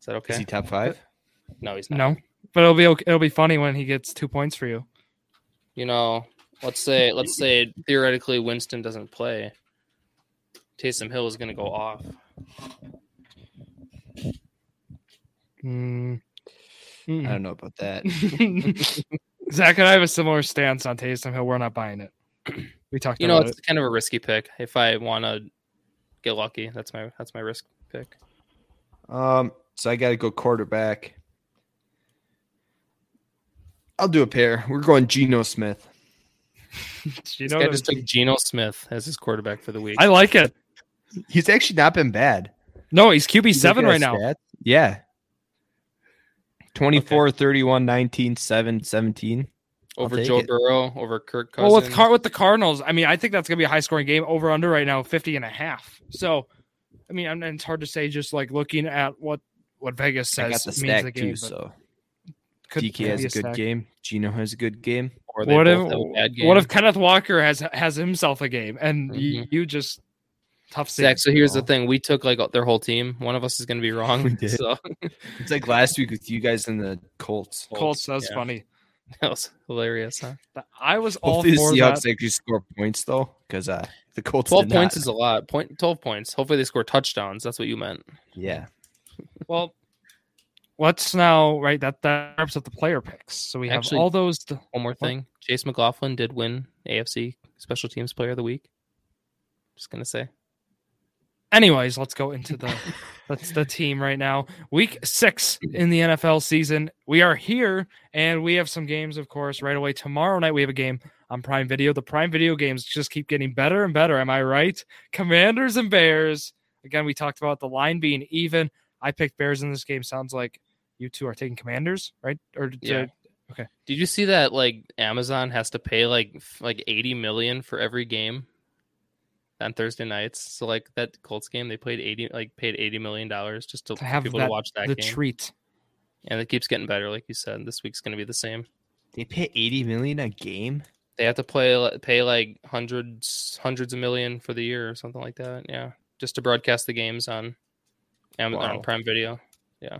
[SPEAKER 1] Yeah.
[SPEAKER 3] Is that okay?
[SPEAKER 2] Is he top five?
[SPEAKER 3] no, he's not.
[SPEAKER 1] No. But it'll be okay. it'll be funny when he gets two points for you.
[SPEAKER 3] You know, let's say let's say theoretically Winston doesn't play. Taysom Hill is going to go off.
[SPEAKER 1] Mm.
[SPEAKER 2] I don't know about that.
[SPEAKER 1] Zach and I have a similar stance on Taysom Hill. We're not buying it. We talked
[SPEAKER 3] You know,
[SPEAKER 1] about
[SPEAKER 3] it's kind of a risky pick. If I want to get lucky, that's my that's my risk pick.
[SPEAKER 2] Um, so I got to go quarterback. I'll do a pair. We're going Geno Smith.
[SPEAKER 1] it. You
[SPEAKER 3] This
[SPEAKER 1] know,
[SPEAKER 3] guy just took Geno Smith as his quarterback for the week.
[SPEAKER 1] I like it.
[SPEAKER 2] He's actually not been bad.
[SPEAKER 1] No, he's QB
[SPEAKER 2] He's
[SPEAKER 1] seven right now.
[SPEAKER 2] stats. Yeah. 24, 31, 19, 7, 17.
[SPEAKER 3] Over Joe
[SPEAKER 2] it.
[SPEAKER 3] Burrow, over Kirk Cousins.
[SPEAKER 1] Well, with Car with the Cardinals, I mean, I think that's gonna be a high scoring game. Over under right now, 50 and a half. So, I mean, and it's hard to say just like looking at what what Vegas
[SPEAKER 2] I
[SPEAKER 1] says
[SPEAKER 2] got the
[SPEAKER 1] means
[SPEAKER 2] stack
[SPEAKER 1] the game.
[SPEAKER 2] too, so
[SPEAKER 1] could-
[SPEAKER 2] DK
[SPEAKER 1] could
[SPEAKER 2] has a good
[SPEAKER 1] stack.
[SPEAKER 2] game. Geno has a good game.
[SPEAKER 3] or
[SPEAKER 1] What if
[SPEAKER 3] a bad game.
[SPEAKER 1] what if Kenneth Walker has has himself a game and
[SPEAKER 2] Mm-hmm.
[SPEAKER 1] you, you just tough
[SPEAKER 3] Zach,
[SPEAKER 1] seats.
[SPEAKER 3] so here's the thing: we took like their whole team. One of us is going to be wrong.
[SPEAKER 2] We did.
[SPEAKER 3] So
[SPEAKER 2] It's like last week with you guys and the Colts.
[SPEAKER 1] Colts. That's
[SPEAKER 3] yeah.
[SPEAKER 1] funny.
[SPEAKER 3] that was hilarious, huh?
[SPEAKER 1] I was all
[SPEAKER 2] Hopefully the
[SPEAKER 1] for
[SPEAKER 2] Seahawks
[SPEAKER 1] that.
[SPEAKER 2] actually score points though, because uh, the Colts
[SPEAKER 3] Twelve
[SPEAKER 2] did
[SPEAKER 3] points
[SPEAKER 2] not.
[SPEAKER 3] is a lot. Point twelve points. Hopefully they score touchdowns. That's what you meant.
[SPEAKER 2] yeah.
[SPEAKER 1] Well, let's now right that that wraps up the player picks. So we have
[SPEAKER 3] Actually-
[SPEAKER 1] all those. To,
[SPEAKER 3] One more thing: Chase McLaughlin did win AFC Special Teams Player of the Week. Just gonna say.
[SPEAKER 1] anyways, let's go into the that's the team right now. Week six in the NFL season. We are here and we have some games, of course, right away. Tomorrow night we have a game on Prime Video. The Prime Video games just keep getting better and better. Am I right? Commanders and Bears. Again, we talked about the line being even. I picked Bears in this game. Sounds like you two are taking Commanders, right? Or did
[SPEAKER 3] Yeah.
[SPEAKER 1] Okay.
[SPEAKER 3] Did you see that? Like Amazon has to pay like like eighty million for every game on Thursday nights. So like that Colts game, they played eighty like paid eighty million dollars just to,
[SPEAKER 1] to have
[SPEAKER 3] people
[SPEAKER 1] that,
[SPEAKER 3] to watch that
[SPEAKER 1] the
[SPEAKER 3] game.
[SPEAKER 1] treat.
[SPEAKER 3] and it keeps getting better, like you said. This week's going to be the same.
[SPEAKER 2] They pay eighty million a game.
[SPEAKER 3] They have to play pay like hundreds hundreds of million for the year or something like that. Yeah, just to broadcast the games on Amazon
[SPEAKER 2] Wow.
[SPEAKER 3] Prime Video. Yeah.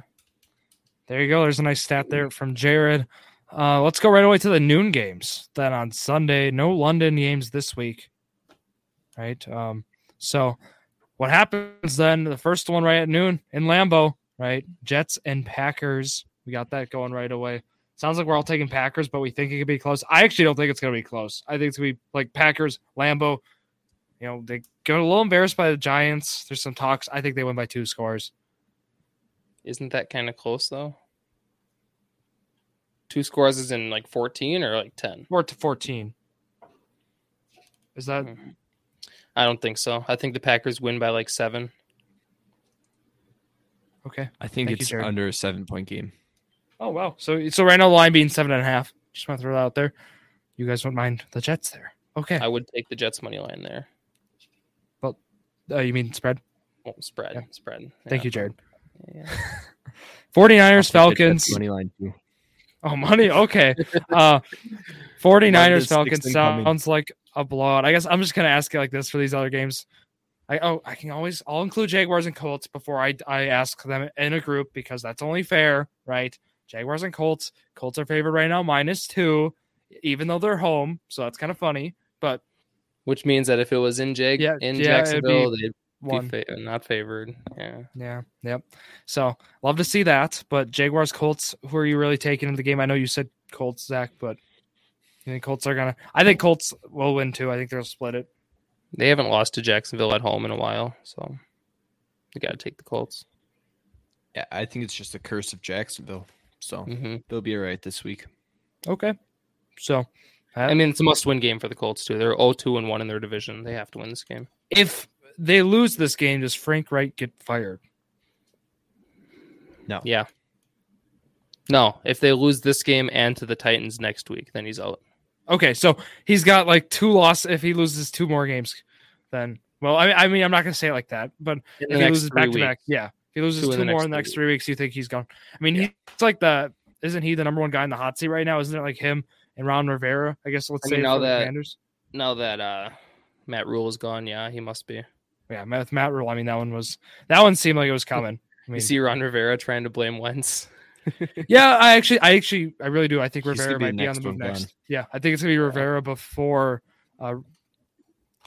[SPEAKER 1] There you go. There's a nice stat there from Jared. Uh, let's go right away to the noon games. Then on Sunday, no London games this week. Right. Um, so what happens then? The first one right at noon in Lambeau, right? Jets and Packers. We got that going right away. Sounds like we're all taking Packers, but we think it could be close. I actually don't think it's going to be close. I think it's going to be like Packers, Lambeau. You know, they got a little embarrassed by the Giants. There's some talks. I think they win by two scores.
[SPEAKER 3] Isn't that kind of close though? Two scores is in like 14 or like 10?
[SPEAKER 1] Four to fourteen. Is that
[SPEAKER 3] Mhm. I don't think so. I think the Packers win by like seven.
[SPEAKER 1] okay?
[SPEAKER 4] I think
[SPEAKER 1] Thank
[SPEAKER 4] it's
[SPEAKER 1] Jared.
[SPEAKER 4] under a seven point game.
[SPEAKER 1] Oh wow. So so right now the line being seven and a half. Just want to throw that out there. You guys won't mind the Jets there. Okay.
[SPEAKER 3] I would take the Jets money line there.
[SPEAKER 1] Uh, you mean spread?
[SPEAKER 3] Oh, spread,
[SPEAKER 1] Yeah.
[SPEAKER 3] spread.
[SPEAKER 1] Thank you, Jared.
[SPEAKER 3] Yeah.
[SPEAKER 1] 49ers,
[SPEAKER 4] I'll take the
[SPEAKER 1] Falcons.
[SPEAKER 4] Money line too.
[SPEAKER 1] Oh, money. Okay. Uh 49ers, Falcons
[SPEAKER 4] sixth incoming.
[SPEAKER 1] sounds like a blowout. I guess I'm just gonna ask you like this for these other games. I oh I can always I'll include Jaguars and Colts before I I ask them in a group because that's only fair, right? Jaguars and Colts. Colts are favored right now minus two, even though they're home. So that's kind of funny. But
[SPEAKER 3] Which means that if it was in Jag
[SPEAKER 1] Yeah,
[SPEAKER 3] in
[SPEAKER 1] yeah, it'd be
[SPEAKER 3] Jacksonville, they'd
[SPEAKER 1] one.
[SPEAKER 3] be fa- not favored. Yeah.
[SPEAKER 1] Yeah. Yep. So love to see that. But Jaguars, Colts, who are you really taking in the game? I know you said Colts, Zach, but you think Colts are gonna I think Colts will win too. I think they'll split it.
[SPEAKER 3] They haven't lost to Jacksonville at home in a while, so you got to take the Colts.
[SPEAKER 4] Yeah, I think it's just the curse of Jacksonville. So
[SPEAKER 3] hmm
[SPEAKER 4] they'll be all right this week.
[SPEAKER 1] Okay. So
[SPEAKER 3] I mean, it's a must-win game for the Colts too. They're 0-2 and one in their division. They have to win this game.
[SPEAKER 1] if they lose this game, does Frank Reich get fired? No.
[SPEAKER 3] Yeah. No, if they lose this game and to the Titans next week, then he's out.
[SPEAKER 1] Okay, so he's got like two losses. If he loses two more games, then well, I, I mean, I'm not gonna say it like that, but if he loses back to back, yeah, if he loses
[SPEAKER 3] Two
[SPEAKER 1] two,
[SPEAKER 3] in
[SPEAKER 1] more in the next three weeks, you think he's gone? I mean,
[SPEAKER 3] Yeah.
[SPEAKER 1] he's like the isn't he the number one guy in the hot seat right now? Isn't it like him and Ron Rivera? I guess let's
[SPEAKER 3] I
[SPEAKER 1] say
[SPEAKER 3] now that-
[SPEAKER 1] Commanders.
[SPEAKER 3] Now that uh, Matt Rhule is gone, yeah, he must be.
[SPEAKER 1] Yeah, with Matt Rhule. I mean, that one was that one seemed like it was coming. I
[SPEAKER 3] You see Ron Rivera trying to blame Wentz.
[SPEAKER 1] yeah, I actually, I actually, I really do. I think Rivera
[SPEAKER 4] be
[SPEAKER 1] might be on the move next.
[SPEAKER 4] gone.
[SPEAKER 1] Yeah, I think it's gonna be Rivera before uh,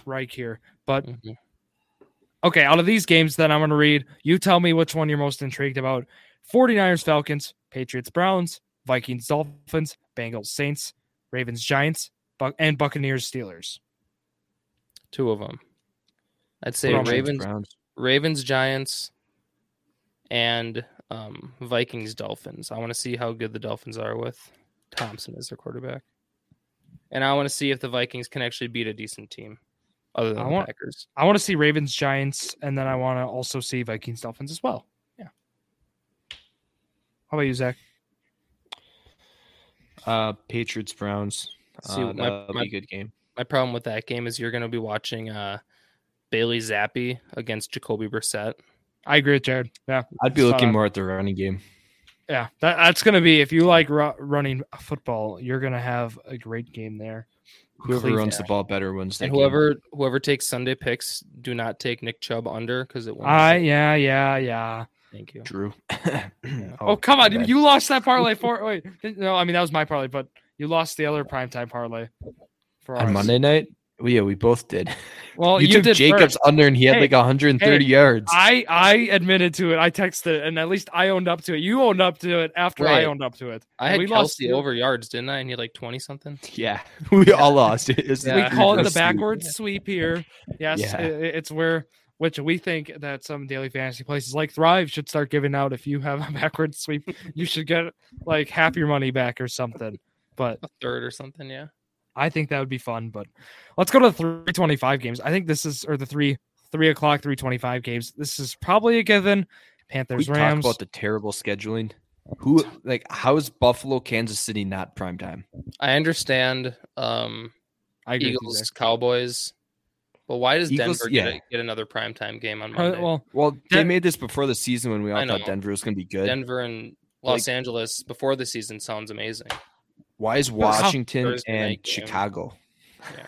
[SPEAKER 1] Reich here. But
[SPEAKER 3] Mhm.
[SPEAKER 1] okay, out of these games that I'm gonna read, you tell me which one you're most intrigued about: 49ers, Falcons, Patriots, Browns, Vikings, Dolphins, Bengals, Saints, Ravens, Giants, Buc- and Buccaneers, Steelers.
[SPEAKER 3] Two of them. I'd say
[SPEAKER 1] Browns,
[SPEAKER 3] Ravens,
[SPEAKER 4] Browns.
[SPEAKER 3] Ravens, Giants, and um, Vikings, Dolphins. I want to see how good the Dolphins are with Thompson as their quarterback, and I want to see if the Vikings can actually beat a decent team, other than
[SPEAKER 1] I
[SPEAKER 3] the
[SPEAKER 1] want-
[SPEAKER 3] Packers.
[SPEAKER 1] I want to see Ravens, Giants, and then I want to also see Vikings, Dolphins as well. Yeah. How about you, Zach?
[SPEAKER 4] Uh, Patriots, Browns.
[SPEAKER 3] See,
[SPEAKER 4] uh,
[SPEAKER 3] my-
[SPEAKER 4] that'll
[SPEAKER 3] my-
[SPEAKER 4] be a good game.
[SPEAKER 3] My problem with that game is you're going to be watching uh, Bailey Zappe against Jacoby Brissett.
[SPEAKER 1] I agree with Jared. Yeah.
[SPEAKER 4] I'd be looking
[SPEAKER 1] on.
[SPEAKER 4] more at the running game.
[SPEAKER 1] Yeah, that, that's going to be if you like ru- running football, you're going to have a great game there.
[SPEAKER 4] Whoever
[SPEAKER 1] Cleveland.
[SPEAKER 4] runs the ball better wins that
[SPEAKER 3] And
[SPEAKER 4] game.
[SPEAKER 3] whoever whoever takes Sunday picks, do not take Nick Chubb under because it won't.
[SPEAKER 1] I yeah yeah yeah.
[SPEAKER 3] Thank you.
[SPEAKER 4] Drew.
[SPEAKER 1] Oh, oh, come on,
[SPEAKER 4] bad.
[SPEAKER 1] you lost that parlay for wait no I mean that was my parlay, but you lost the other primetime parlay for
[SPEAKER 4] on
[SPEAKER 1] ours.
[SPEAKER 4] Monday night. Well, yeah, we both did.
[SPEAKER 1] Well,
[SPEAKER 4] you,
[SPEAKER 1] you,
[SPEAKER 4] took
[SPEAKER 1] did
[SPEAKER 4] Jacobs
[SPEAKER 1] first.
[SPEAKER 4] under, and he had like 130
[SPEAKER 1] hey,
[SPEAKER 4] yards.
[SPEAKER 1] I I admitted to it. I texted it, and at least I owned up to it. You owned up to it after I owned up to it.
[SPEAKER 3] I had
[SPEAKER 1] we lost
[SPEAKER 3] Kelce
[SPEAKER 1] zero-
[SPEAKER 3] over yards, didn't I? And he had like twenty something.
[SPEAKER 4] yeah, we all lost. It
[SPEAKER 3] Yeah.
[SPEAKER 1] we
[SPEAKER 3] Yeah.
[SPEAKER 1] call it the backwards sweep here. Yes,
[SPEAKER 4] Yeah.
[SPEAKER 1] i- i- it's where which we think that some daily fantasy places like Thrive should start giving out. If you have a backwards sweep, you should get like half your money back or something. But
[SPEAKER 3] A third or something, yeah.
[SPEAKER 1] I think that would be fun. But let's go to the three twenty five games. I think this is or the three three o'clock three twenty five games. This is probably a given.
[SPEAKER 4] Panthers We
[SPEAKER 1] Panthers
[SPEAKER 4] talk
[SPEAKER 1] Rams.
[SPEAKER 4] about the terrible scheduling. Who like how is Buffalo, Kansas City not prime time?
[SPEAKER 3] I understand um
[SPEAKER 1] I agree with
[SPEAKER 3] Eagles, Cowboys. But why does
[SPEAKER 4] Eagles-
[SPEAKER 3] Denver
[SPEAKER 4] yeah.
[SPEAKER 3] get, a, get another primetime game on
[SPEAKER 1] Uh,
[SPEAKER 3] Monday?
[SPEAKER 1] well,
[SPEAKER 4] Well, they
[SPEAKER 1] Den-
[SPEAKER 4] made this before the season when we all thought. Denver was going to be good.
[SPEAKER 3] Denver and Los Angeles before the season sounds amazing.
[SPEAKER 4] Why is Washington
[SPEAKER 3] Thursday
[SPEAKER 4] and
[SPEAKER 3] night game.
[SPEAKER 4] Chicago?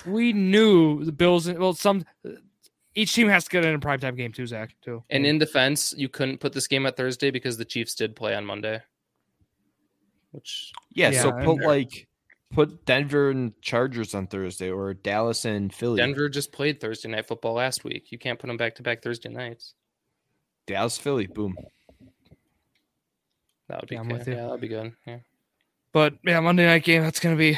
[SPEAKER 1] we knew the Bills. Well, some each team has to get in a primetime game too, Zach. Too.
[SPEAKER 3] And in defense, you couldn't put this game at Thursday because the Chiefs did play on Monday. Which
[SPEAKER 4] Yeah, so put
[SPEAKER 1] and-
[SPEAKER 4] like put Denver and Chargers on Thursday or Dallas and Philly.
[SPEAKER 3] Denver just played Thursday night football last week. You can't put them back to back Thursday nights.
[SPEAKER 4] Dallas, Philly, boom.
[SPEAKER 3] That would be
[SPEAKER 1] Yeah,
[SPEAKER 3] good. Yeah, that'd be good. Yeah.
[SPEAKER 1] But yeah, Monday night game. That's gonna be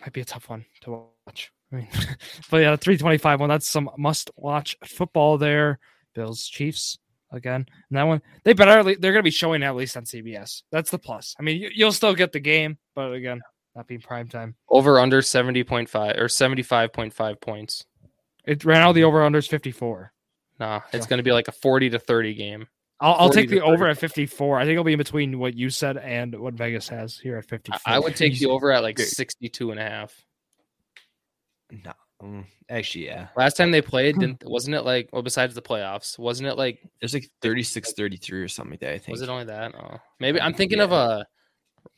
[SPEAKER 1] might be a tough one to watch. I mean, but yeah, the three twenty five one. That's some must watch football there. Bills, Chiefs. again. And that one, they better they're going to be showing at least on CBS. That's the plus. I mean, you, will still get the game, but again, not being prime time.
[SPEAKER 3] Over under seventy point five or seventy five point five points.
[SPEAKER 1] It right now the over under is fifty four.
[SPEAKER 3] Nah, it's going to be like a forty to thirty game.
[SPEAKER 1] I'll, I'll take the over at 54. I think it'll be in between what you said and what Vegas has here at 54.
[SPEAKER 3] I would take the over at like 62 and a half.
[SPEAKER 2] No, um, actually, yeah.
[SPEAKER 3] Last time they played, didn't wasn't it like well besides the playoffs, wasn't it like
[SPEAKER 2] it was like 36 33 or something like that, I think.
[SPEAKER 3] Was it only that? Oh. Maybe I'm thinking yeah. of a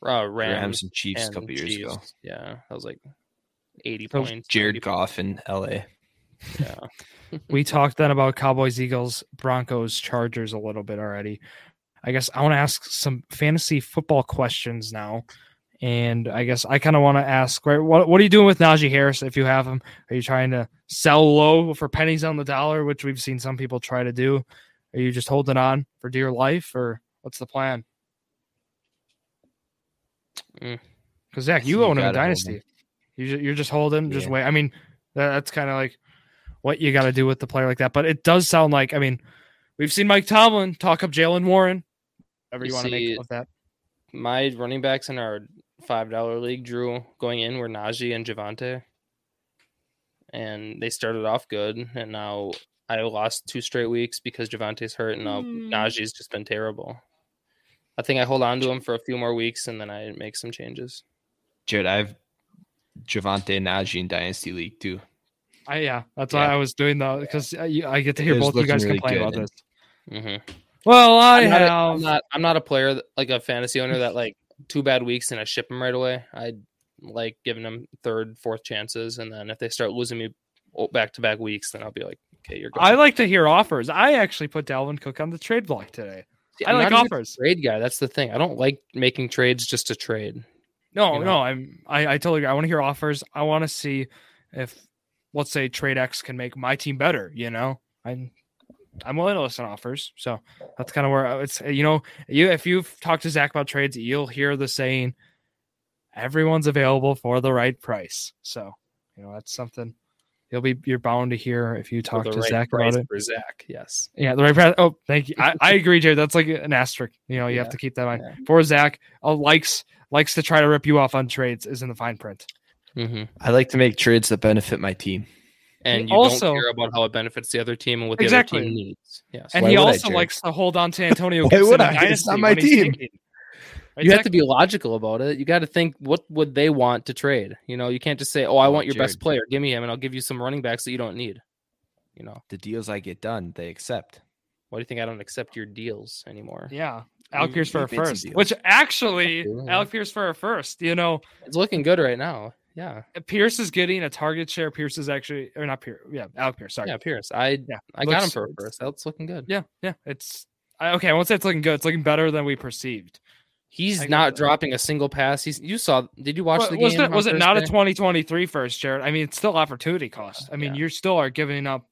[SPEAKER 3] uh, Rams,
[SPEAKER 2] Rams and Chiefs and a couple
[SPEAKER 3] Chiefs.
[SPEAKER 2] years ago.
[SPEAKER 3] Yeah, that was like 80
[SPEAKER 2] so
[SPEAKER 3] points.
[SPEAKER 2] Jared Goff in LA.
[SPEAKER 3] Yeah.
[SPEAKER 1] we talked then about Cowboys, Eagles, Broncos, Chargers a little bit already. I guess I want to ask some fantasy football questions now. And I guess I kind of want to ask, right, what, what are you doing with Najee Harris if you have him? Are you trying to sell low for pennies on the dollar, which we've seen some people try to do? Are you just holding on for dear life, or what's the plan? Because mm. Zach, you, you own him in Dynasty. You, are just holding, yeah. just wait. I mean, that, that's kind of like what you got to do with the player like that. But it does sound like, I mean, we've seen Mike Tomlin talk up Jaylen Warren. Whatever you, you want to make of that.
[SPEAKER 3] My running backs in our five dollar league, Drew, going in were Najee and Javonte, and they started off good, and now I lost two straight weeks because Javonte's hurt, and now mm. Najee's just been terrible. I think I hold on to him for a few more weeks, and then I make some changes.
[SPEAKER 2] Jared, I've Javonte and Najee in Dynasty League too.
[SPEAKER 1] I yeah, that's yeah. why I was doing that because I, I, get to hear both you guys really complain about this.
[SPEAKER 3] Mm-hmm.
[SPEAKER 1] Well, I
[SPEAKER 3] I'm
[SPEAKER 1] have.
[SPEAKER 3] Not, I'm not. I'm not a player that, like a fantasy owner that like two bad weeks and I ship them right away. I like giving them third, fourth chances, and then if they start losing me back to back weeks, then I'll be like, okay, you're. Good.
[SPEAKER 1] I like to hear offers. I actually put Dalvin Cook on the trade block today. I like offers.
[SPEAKER 3] trade guy. That's the thing. I don't like making trades just to trade.
[SPEAKER 1] No, you know? no. I'm. I, I totally. Agree. I want to hear offers. I want to see if let's say Trade X can make my team better. You know, I'm I'm willing to listen to offers. So that's kind of where uh, it's uh, you know you if you've talked to Zach about trades, you'll hear the saying, "Everyone's available for the right price." So you know that's something you'll be you're bound to hear if you talk to right Zach about it.
[SPEAKER 3] For Zach, yes,
[SPEAKER 1] yeah, the right price. Oh, thank you. I, I agree, Jared. That's like an asterisk. You know, you yeah. have to keep that in mind. Yeah. For Zach, uh, likes likes to try to rip you off on trades is in the fine print.
[SPEAKER 3] Mm-hmm.
[SPEAKER 2] I like to make trades that benefit my team.
[SPEAKER 3] And you also, don't care about how it benefits the other team and what the exactly. other team needs. Yes.
[SPEAKER 1] And Why he also likes to hold on to Antonio Gibson would I? It's not my team.
[SPEAKER 3] Right, you have to be logical about it. You got to think what would they want to trade. You know, you can't just say, "Oh, I oh, want your Jared. best player. Give me him, and I'll give you some running backs that you don't need." You know,
[SPEAKER 2] the deals I get done, they accept.
[SPEAKER 3] Why do you think I don't accept your deals anymore?
[SPEAKER 1] Yeah, Alec Pierce for a first, which actually Alec Pierce for a first. You know,
[SPEAKER 3] it's looking good right now. Yeah, uh,
[SPEAKER 1] Pierce is getting a target share. Pierce is actually, or not Pierce. Yeah, Alec Pierce. Sorry.
[SPEAKER 3] Yeah, Pierce. I yeah, I looks, got him for a first. That's looking good.
[SPEAKER 1] Yeah, yeah. It's I, okay. I won't say it's looking good. It's looking better than we perceived.
[SPEAKER 3] He's not dropping a single pass. He's you saw. Did you watch the
[SPEAKER 1] was
[SPEAKER 3] game?
[SPEAKER 1] Was it not a 2023 first, Jared? I mean, it's still opportunity uh, cost. I mean, yeah. you still are giving up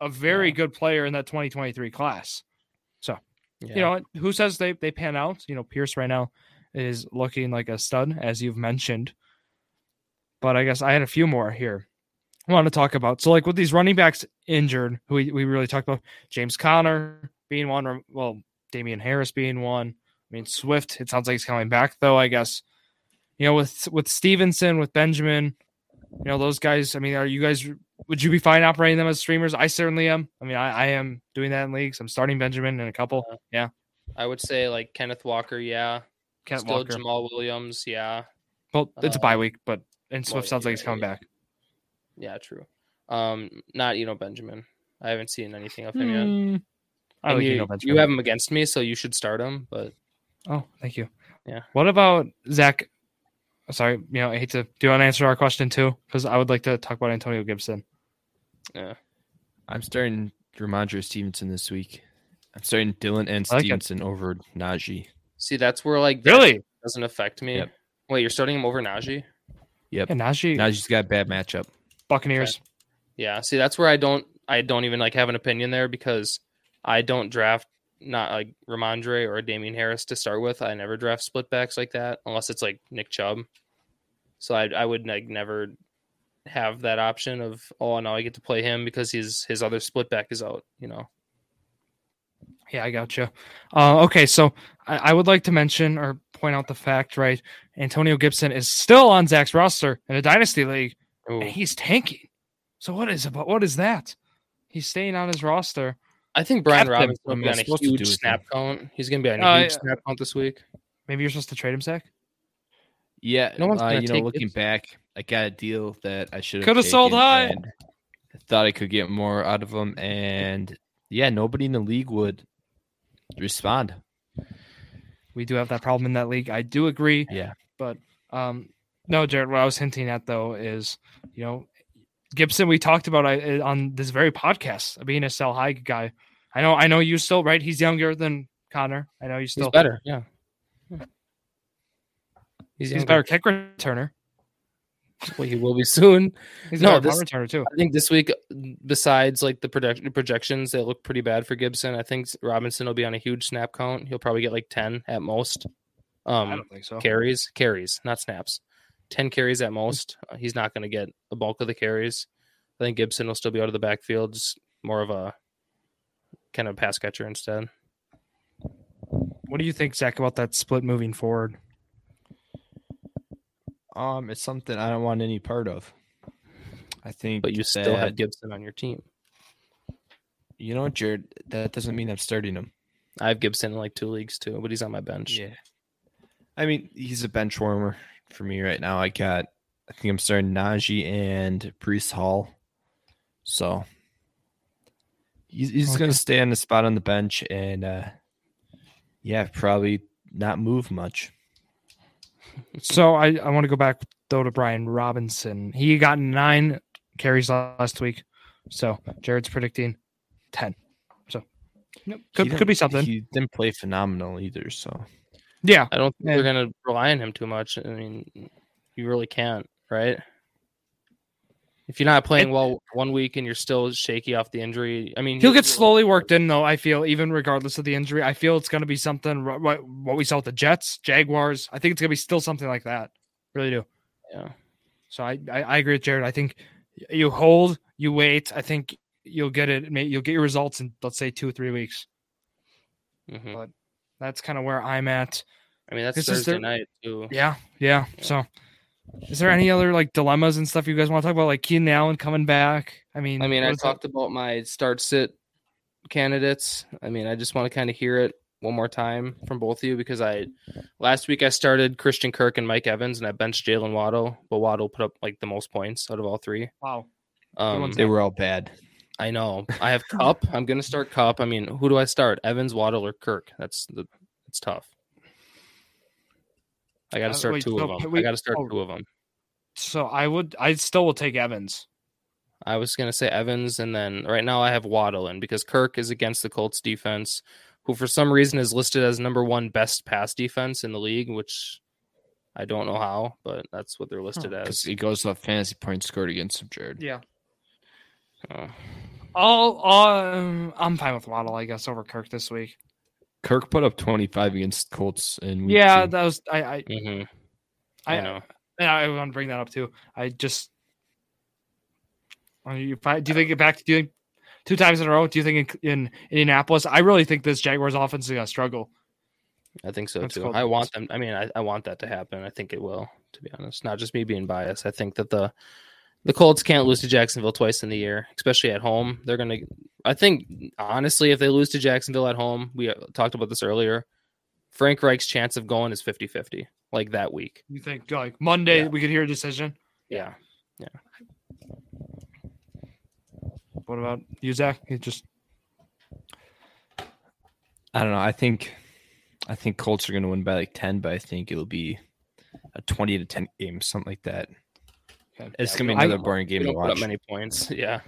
[SPEAKER 1] a very yeah. good player in that 2023 class. So, yeah. you know, who says they they pan out? You know, Pierce right now is looking like a stud, as you've mentioned. But I guess I had a few more here I want to talk about. So, like with these running backs injured, who we, we really talked about James Conner being one, or well, Damien Harris being one. I mean, Swift, it sounds like he's coming back, though, I guess. You know, with with Stevenson, with Benjamin, you know, those guys, I mean, are you guys, would you be fine operating them as streamers? I certainly am. I mean, I, I am doing that in leagues. I'm starting Benjamin in a couple. Uh, yeah.
[SPEAKER 3] I would say like Kenneth Walker, yeah. Kenneth Still Walker. Jamaal Williams, yeah.
[SPEAKER 1] Well, it's uh, a bye week, but and Swift well, sounds yeah, like he's coming yeah. back.
[SPEAKER 3] Yeah, true. Um, not you know Benjamin. I haven't seen anything of him mm, yet. I like you, know Benjamin. You have him against me, so you should start him. But
[SPEAKER 1] oh, thank you.
[SPEAKER 3] Yeah.
[SPEAKER 1] What about Zach? Oh, sorry, you know I hate to. Do you want to answer our question too? Because I would like to talk about Antonio Gibson.
[SPEAKER 3] Yeah,
[SPEAKER 2] I'm starting Rhamondre Stevenson this week. I'm starting Dylan and Stevenson over Najee.
[SPEAKER 3] See, that's where like
[SPEAKER 1] really
[SPEAKER 3] doesn't affect me. Yep. Wait, you're starting him over Najee?
[SPEAKER 2] Yep.
[SPEAKER 1] Yeah, Najee.
[SPEAKER 2] Najee's got a bad matchup.
[SPEAKER 1] Buccaneers. Okay.
[SPEAKER 3] Yeah. See, that's where I don't I don't even like have an opinion there because I don't draft not like Rhamondre or Damien Harris to start with. I never draft split backs like that unless it's like Nick Chubb. So I I would like never have that option of oh no I get to play him because his his other split back is out. You know.
[SPEAKER 1] Yeah, I got you. Uh, okay, so I, I would like to mention or point out the fact, right? Antonio Gibson is still on Zach's roster in a dynasty league,
[SPEAKER 3] Ooh.
[SPEAKER 1] and he's tanking. So what is about what is that? He's staying on his roster.
[SPEAKER 3] I think Brian
[SPEAKER 2] Captain,
[SPEAKER 3] Robinson
[SPEAKER 2] what
[SPEAKER 3] will
[SPEAKER 2] am
[SPEAKER 3] be on a
[SPEAKER 2] supposed to do
[SPEAKER 3] huge snap count. He's going to be on a
[SPEAKER 1] Uh,
[SPEAKER 3] huge
[SPEAKER 1] yeah.
[SPEAKER 3] snap count this week.
[SPEAKER 1] Maybe you're supposed to trade him, Zach.
[SPEAKER 2] Yeah,
[SPEAKER 3] No one's
[SPEAKER 2] uh,
[SPEAKER 3] gonna
[SPEAKER 2] you know, looking
[SPEAKER 3] Gibson.
[SPEAKER 2] back, I got a deal that I should have
[SPEAKER 1] Coulda sold high.
[SPEAKER 2] Thought I could get more out of him, and yeah, nobody in the league would respond.
[SPEAKER 1] We do have that problem in that league. I do agree.
[SPEAKER 2] Yeah, but
[SPEAKER 1] Um, no, Jared. What I was hinting at though is, you know, Gibson. We talked about I, on this very podcast being a sell high guy. I know. I know you still right. He's younger than Connor. I know you
[SPEAKER 3] He's
[SPEAKER 1] still.
[SPEAKER 3] better. Yeah. Hmm.
[SPEAKER 1] He's,
[SPEAKER 3] younger.
[SPEAKER 1] better kick returner.
[SPEAKER 3] Well, he will be soon.
[SPEAKER 1] He's
[SPEAKER 3] No, this-
[SPEAKER 1] returner too.
[SPEAKER 3] I think this week, besides like the project- projections that look pretty bad for Gibson, I think Robinson will be on a huge snap count. He'll probably get like 10 at most.
[SPEAKER 1] I
[SPEAKER 3] Um,
[SPEAKER 1] don't think so.
[SPEAKER 3] carries, carries, not snaps. 10 carries at most. Uh, He's not going to get the bulk of the carries. I think Gibson will still be out of the backfield, just more of a kind of pass catcher instead.
[SPEAKER 1] What do you think, Zach, about that split moving forward?
[SPEAKER 2] um, it's something I don't want any part of. I think,
[SPEAKER 3] But you still
[SPEAKER 2] that-
[SPEAKER 3] have Gibson on your team.
[SPEAKER 2] you know, what, Jared. That doesn't mean I'm starting him.
[SPEAKER 3] I have Gibson in like two leagues too, but he's on my bench.
[SPEAKER 2] Yeah, I mean, he's a bench warmer for me right now. I got, I think I'm starting Najee and Breece Hall, so he's, he's
[SPEAKER 1] Okay.
[SPEAKER 2] gonna stay on the spot on the bench and, uh yeah, probably not move much.
[SPEAKER 1] So I, I want to go back though to Brian Robinson. He got nine carries last week. So Jared's predicting ten. So yep, could could be something.
[SPEAKER 2] He didn't play phenomenal either, so
[SPEAKER 1] yeah.
[SPEAKER 3] I don't think
[SPEAKER 1] Yeah.
[SPEAKER 3] they're going to rely on him too much. I mean, you really can't, right? If you're not playing well one week and you're still shaky off the injury, I mean,
[SPEAKER 1] He'll get slowly worked in though. I feel even regardless of the injury, I feel it's going to be something what what we saw with the Jets, Jaguars. I think it's going to be still something like that. Really do.
[SPEAKER 3] Yeah.
[SPEAKER 1] So I, I I agree with Jared. I think you hold, you wait. I think you'll get it. You'll get your results in let's say two or three weeks.
[SPEAKER 3] Mhm.
[SPEAKER 1] That's kind of where I'm at.
[SPEAKER 3] I mean, that's
[SPEAKER 1] This
[SPEAKER 3] Thursday
[SPEAKER 1] their-
[SPEAKER 3] night too.
[SPEAKER 1] Yeah, yeah.
[SPEAKER 3] Yeah.
[SPEAKER 1] So, is there any other like dilemmas and stuff you guys want to talk about, like Keenan Allen coming back? I mean,
[SPEAKER 3] I mean, I
[SPEAKER 1] is that-
[SPEAKER 3] talked about my start sit candidates. I mean, I just want to kind of hear it one more time from both of you because I last week I started Christian Kirk and Mike Evans and I benched Jalen Waddle, but Waddle put up like the most points out of all three.
[SPEAKER 1] Wow.
[SPEAKER 3] Um,
[SPEAKER 2] they were all bad.
[SPEAKER 3] I know. I have Kupp. I'm gonna start Kupp. I mean, who do I start? Evans, Waddle, or Kirk? That's the. It's tough. I got
[SPEAKER 1] Uh,
[SPEAKER 3] to start
[SPEAKER 1] wait,
[SPEAKER 3] two
[SPEAKER 1] so
[SPEAKER 3] of them. I got to start
[SPEAKER 1] oh.
[SPEAKER 3] two of them.
[SPEAKER 1] So I would, I still will take Evans.
[SPEAKER 3] I was gonna say Evans, and then right now I have Waddle in because Kirk is against the Colts defense, who for some reason is listed as number one best pass defense in the league, which I don't know how, but that's what they're listed
[SPEAKER 2] Because
[SPEAKER 3] as.
[SPEAKER 2] he goes to off fantasy points scored against him, Jared.
[SPEAKER 1] Yeah.
[SPEAKER 3] Uh,
[SPEAKER 1] I'll, um, I'm fine with Waddle, I guess, over Kirk this week.
[SPEAKER 2] Kirk put up 25 against Colts and
[SPEAKER 1] yeah,
[SPEAKER 2] two.
[SPEAKER 1] that was I, I,
[SPEAKER 3] mhm,
[SPEAKER 1] I,
[SPEAKER 3] I know.
[SPEAKER 1] Yeah, I want to bring that up too. I just, are you, fi- do you think it back? Do you think two times in a row? Do you think in, in Indianapolis? I really think this Jaguars offense is gonna struggle.
[SPEAKER 3] I think so
[SPEAKER 1] That's
[SPEAKER 3] too. I want them. I mean, I, I want that to happen. I think it will. To be honest, not just me being biased. I think that the the Colts can't lose to Jacksonville twice in the year, especially at home. They're gonna. I think honestly, if they lose to Jacksonville at home, we uh, talked about this earlier. Frank Reich's chance of going is 50-50, like that week.
[SPEAKER 1] You think like Monday
[SPEAKER 3] Yeah.
[SPEAKER 1] we could hear a decision?
[SPEAKER 3] Yeah. Yeah.
[SPEAKER 1] What about you, Zach? You just
[SPEAKER 2] I don't know. I think I think Colts are going to win by like 10, but I think it'll be a 20 to 10 game, something like that.
[SPEAKER 1] Okay.
[SPEAKER 2] It's
[SPEAKER 3] Yeah,
[SPEAKER 2] going to be another boring game to
[SPEAKER 3] put
[SPEAKER 2] watch.
[SPEAKER 3] many points. Yeah.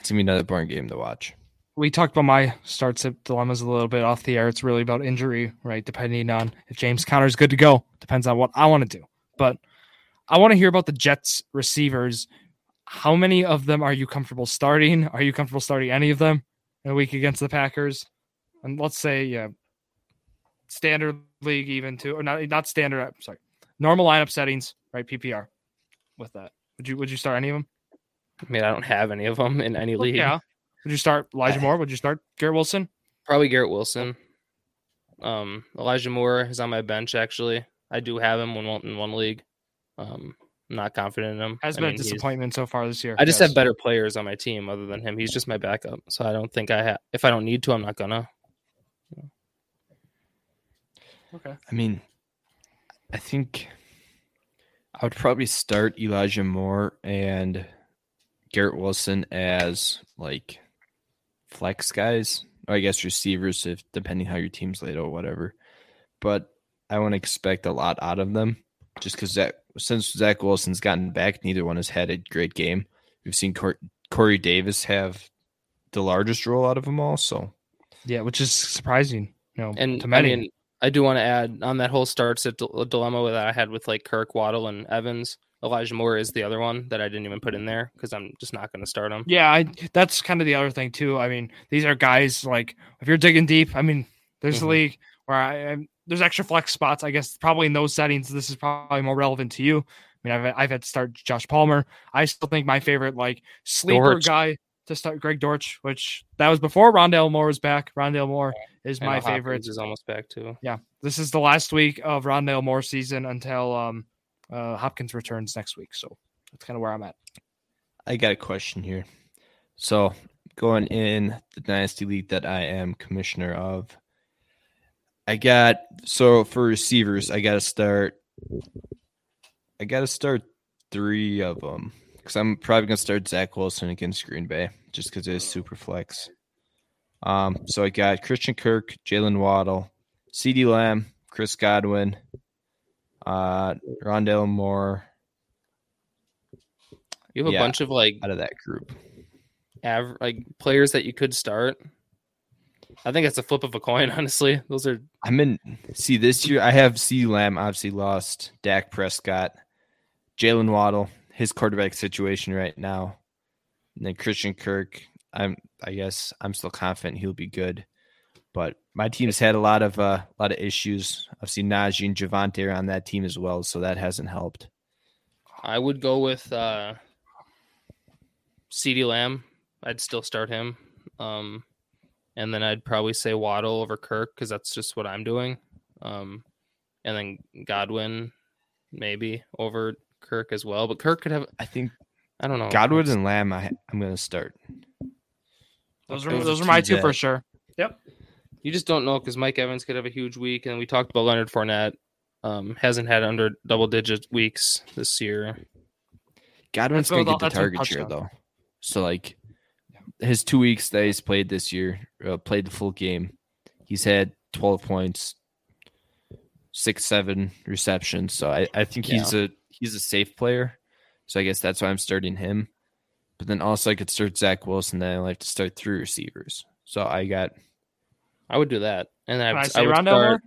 [SPEAKER 2] It's going to be another boring game to watch.
[SPEAKER 1] we talked about my start sit dilemmas a little bit off the air. It's really about injury, right? Depending on if James Conner's good to go, depends on what I want to do. But I want to hear about the Jets receivers. How many of them are you comfortable starting? Are you comfortable starting any of them in a week against the Packers? And let's say, yeah, standard league even too, or not not standard. I'm sorry, normal lineup settings, right? PPR. With that, would you would you start any of them?
[SPEAKER 3] I mean, I don't have any of them in any league.
[SPEAKER 1] Yeah. Would you start Elijah Moore? Would you start Garrett Wilson?
[SPEAKER 3] Probably Garrett Wilson. Um, Elijah Moore is on my bench. Actually, I do have him in one, in one league. Um, I'm not confident in him.
[SPEAKER 1] Has
[SPEAKER 3] I
[SPEAKER 1] been
[SPEAKER 3] mean,
[SPEAKER 1] a disappointment so far this year.
[SPEAKER 3] I just
[SPEAKER 1] yes.
[SPEAKER 3] have better players on my team other than him. He's just my backup, so I don't think I have. If I don't need to, I'm not gonna.
[SPEAKER 1] Okay.
[SPEAKER 2] I mean, I think I would probably start Elijah Moore and Garrett Wilson as like flex guys, or I guess receivers, if depending how your team's laid out, whatever. But I wouldn't expect a lot out of them, just because that since Zach Wilson's gotten back, neither one has had a great game. We've seen Cor- Corey Davis have the largest role out of them all, so
[SPEAKER 1] Yeah, which is surprising. You know,
[SPEAKER 3] And
[SPEAKER 1] to
[SPEAKER 3] I mean, I do want to add on that whole starts a dil- dilemma that I had with like Kirk Waddle and Evans. Elijah Moore is the other one that I didn't even put in there because I'm just not going to start him.
[SPEAKER 1] Yeah, I, that's kind of the other thing too. I mean, these are guys like if you're digging deep. I mean, there's a
[SPEAKER 3] Mhm.
[SPEAKER 1] league where I, I'm, there's extra flex spots. I guess probably in those settings, this is probably more relevant to you. I mean, I've I've had to start Josh Palmer. I still think my favorite like sleeper guy to start Greg Dortch, which that was before Rondale Moore was back. Rondale Moore is
[SPEAKER 3] I
[SPEAKER 1] my
[SPEAKER 3] know Hopkins
[SPEAKER 1] favorite.
[SPEAKER 3] is almost back too.
[SPEAKER 1] Yeah, this is the last week of Rondale Moore season until um, uh, Hopkins returns next week. So that's kind of where I'm at.
[SPEAKER 2] I got a question here. So going in the dynasty league that I am commissioner of, I got so for receivers, I got to start. I got to start three of them because I'm probably gonna start Zach Wilson against Green Bay just because it is super flex. Um, so I got Christian Kirk, Jalen Waddle, CeeDee Lamb, Chris Godwin, uh, Rondale Moore
[SPEAKER 3] You have a
[SPEAKER 2] Yeah.
[SPEAKER 3] bunch of like
[SPEAKER 2] out of that group.
[SPEAKER 3] aver- like players that you could start. I think it's a flip of a coin, honestly. Those are
[SPEAKER 2] I'm in. See, this year I have C. Lamb obviously lost. Dak Prescott, Jalen Waddle, his quarterback situation right now, and then Christian Kirk. I'm. I guess I'm still confident he'll be good, but my team's had a lot of uh, a lot of issues. I've seen Najee and Javonte on that team as well, so that hasn't helped.
[SPEAKER 3] I would go with uh CeeDee Lamb. I'd still start him. Um and then I'd probably say Waddle over Kirk because that's just what I'm doing. Um and then Godwin maybe over Kirk as well. But Kirk could have
[SPEAKER 2] I think
[SPEAKER 3] I don't know.
[SPEAKER 2] Godwin and Lamb. I, I'm going to start.
[SPEAKER 1] Those are
[SPEAKER 3] Those are
[SPEAKER 1] those are my
[SPEAKER 2] two
[SPEAKER 1] two for sure. Yep.
[SPEAKER 3] you just don't know because Mike Evans could have a huge week, and we talked about Leonard Fournette. Um, hasn't had under double digit weeks this year.
[SPEAKER 2] Godwin's
[SPEAKER 1] That's
[SPEAKER 2] going to get the target share though. So like his two weeks that he's played this year, uh, played the full game. He's had 12 points, six, seven receptions. So I, I think he's a he's a safe player. So I guess that's why I'm starting him. But then also I could start Zach Wilson. Then I like to start three receivers. So I got
[SPEAKER 3] I would do that, and then I,
[SPEAKER 1] Can I
[SPEAKER 3] would-
[SPEAKER 1] say
[SPEAKER 3] would
[SPEAKER 1] Rondale
[SPEAKER 3] start.
[SPEAKER 1] Moore?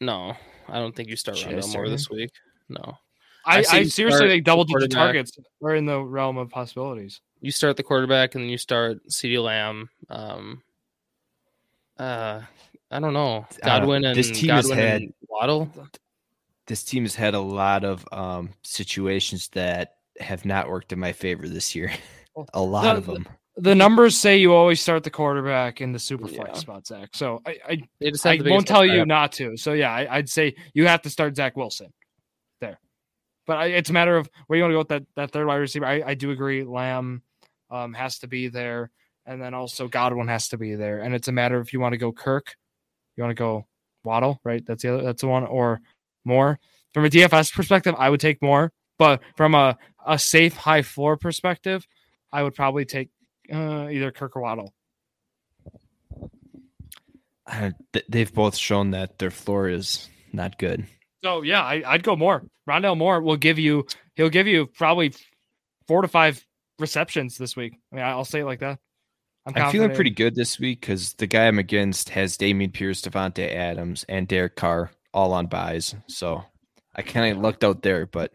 [SPEAKER 3] No, I don't think you start
[SPEAKER 2] Should I Rondale
[SPEAKER 3] Moore this week. No,
[SPEAKER 1] I,
[SPEAKER 3] I
[SPEAKER 1] I seriously think double
[SPEAKER 3] the
[SPEAKER 1] digit
[SPEAKER 3] quarterback.
[SPEAKER 1] targets are in the realm of possibilities.
[SPEAKER 3] you start the quarterback, and then you start CeeDee Lamb. Um, uh, I don't know Godwin and
[SPEAKER 2] this team has
[SPEAKER 3] Godwin
[SPEAKER 2] had-
[SPEAKER 3] and Waddle.
[SPEAKER 2] This team has had a lot of um situations that have not worked in my favor this year. a lot
[SPEAKER 1] The-
[SPEAKER 2] of them.
[SPEAKER 1] The numbers say you always start the quarterback in the super
[SPEAKER 3] Yeah.
[SPEAKER 1] spot, Zach. So I, I,
[SPEAKER 3] just
[SPEAKER 1] I won't tell you not to. So yeah, I, I'd say you have to start Zach Wilson there. But I, it's a matter of where you want to go with that, that third wide receiver. I, I do agree. Lamb um, has to be there, and then also Godwin has to be there. And it's a matter of if you want to go Kirk, you want to go Waddle, right? That's the other, that's the one, or more. From a DFS perspective, I would take Moore, but from a, a safe high floor perspective, I would probably take uh, either Kirk or Waddle.
[SPEAKER 2] Uh, th- they've both shown that their floor is not good.
[SPEAKER 1] So yeah, I, I'd go Moore. Rondale Moore will give you. He'll give you probably four to five receptions this week. I mean, I'll say it like that.
[SPEAKER 2] I'm feeling pretty good this week because the guy I'm against has Dameon Pierce, Davante Adams, and Derek Carr all on buys. So I kind of lucked out there, but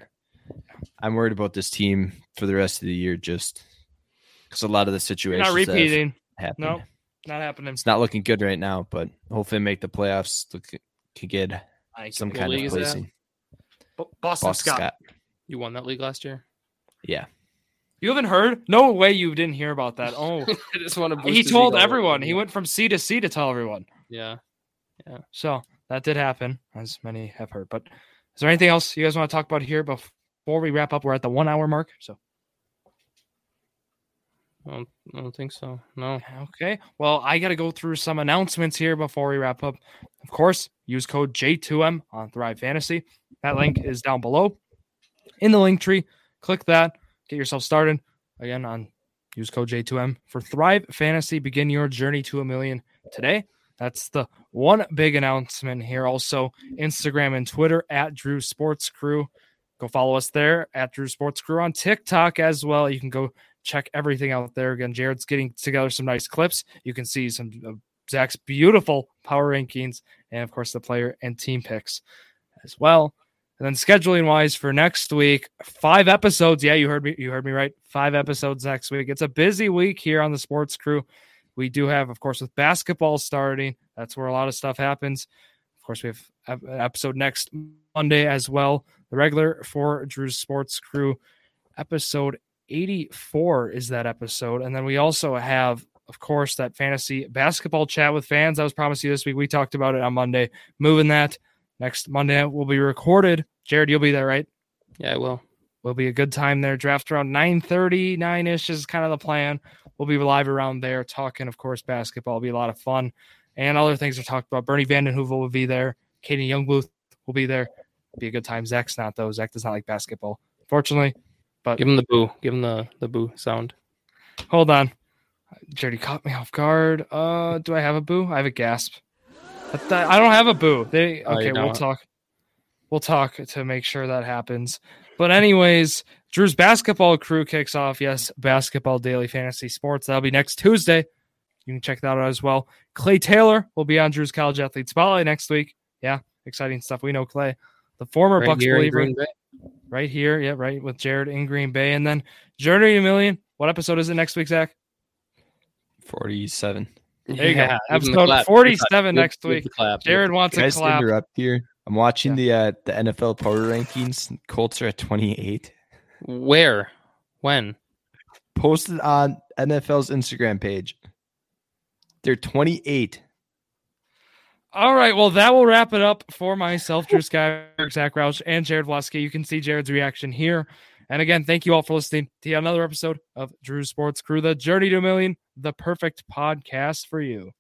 [SPEAKER 2] I'm worried about this team for the rest of the year just because a lot of the
[SPEAKER 1] You're
[SPEAKER 2] situations
[SPEAKER 1] not repeating. No, not happening.
[SPEAKER 2] It's not looking good right now, but hopefully make the playoffs look could get
[SPEAKER 1] I
[SPEAKER 2] some kind of placing.
[SPEAKER 1] Boston,
[SPEAKER 2] Boston
[SPEAKER 1] Scott.
[SPEAKER 2] Scott.
[SPEAKER 3] You won that league last year.
[SPEAKER 2] Yeah.
[SPEAKER 1] You haven't heard? No way you didn't hear about that. Oh,
[SPEAKER 3] I just want to.
[SPEAKER 1] he told everyone. He went from C to C to tell everyone.
[SPEAKER 3] Yeah. Yeah.
[SPEAKER 1] So that did happen, as many have heard. But is there anything else you guys want to talk about here before we wrap up? We're at the one hour mark. So
[SPEAKER 3] I don't, I don't think so. No.
[SPEAKER 1] Okay. Well, I got to go through some announcements here before we wrap up. Of course, use code J2M on Thrive Fantasy. That link is down below in the link tree. Click that, get yourself started. Again, on use code J2M for Thrive Fantasy. Begin your journey to a million today. That's the one big announcement here. Also, Instagram and Twitter at Drew Sports Crew. Go follow us there at Drew Sports Crew on TikTok as well. You can go check everything out there. Again, Jared's getting together some nice clips. You can see some of Zach's beautiful power rankings and, of course, the player and team picks as well. And then scheduling wise for next week, five episodes. Yeah, you heard me. You heard me right. Five episodes next week. It's a busy week here on the Sports Crew. We do have, of course, with basketball starting. That's where a lot of stuff happens. Of course, we have an episode next Monday as well. The regular for Drew's Sports Crew episode 84 is that episode. And then we also have, of course, that fantasy basketball chat with fans. I was promised you this week. We talked about it on Monday. Moving that next Monday will be recorded. Jared, you'll be there, right?
[SPEAKER 3] Yeah, I will.
[SPEAKER 1] Will be a good time there. Draft around 9 30, 9 ish is kind of the plan. We'll be live around there talking, of course, basketball. It'll be a lot of fun. And other things are talked about. Bernie Vandenheuvel will be there. Katie Youngbluth will be there. be a good time. Zach's not, though. Zach does not like basketball, fortunately. But
[SPEAKER 3] give him the boo. Give him the, the boo sound.
[SPEAKER 1] Hold on. Jerry caught me off guard. Uh, do I have a boo? I have a gasp. I don't have a boo. They
[SPEAKER 3] Oh,
[SPEAKER 1] okay. we'll talk. We'll talk to make sure that happens. But anyways, Drew's basketball crew kicks off. Yes, basketball daily fantasy sports. That'll be next Tuesday. You can check that out as well. Clay Taylor will be on Drew's college athlete spotlight next week. Yeah, exciting stuff. We know Clay, the former
[SPEAKER 3] Right
[SPEAKER 1] Bucks believer, right here. Yeah, right with Jared in Green Bay, and then Journey to a Million. What episode is it next week, Zach?
[SPEAKER 2] 47.
[SPEAKER 1] There you go.
[SPEAKER 3] give him the
[SPEAKER 1] Episode
[SPEAKER 3] clap. Give the
[SPEAKER 1] 47
[SPEAKER 3] clap. Give-
[SPEAKER 1] next
[SPEAKER 3] give
[SPEAKER 1] week.
[SPEAKER 3] the clap.
[SPEAKER 1] Jared wants
[SPEAKER 2] Can I
[SPEAKER 1] a
[SPEAKER 2] just
[SPEAKER 1] clap.
[SPEAKER 2] interrupt here? I'm watching the uh, the NFL power rankings. Colts are at 28.
[SPEAKER 3] Where? When?
[SPEAKER 2] Posted on NFL's Instagram page. They're 28.
[SPEAKER 1] All right. Well, that will wrap it up for myself, Drew Skyberg, Zach Roush, and Jared Vlasky. You can see Jared's reaction here. And again, thank you all for listening to another episode of Drew Sports Crew, the Journey to a Million, the perfect podcast for you.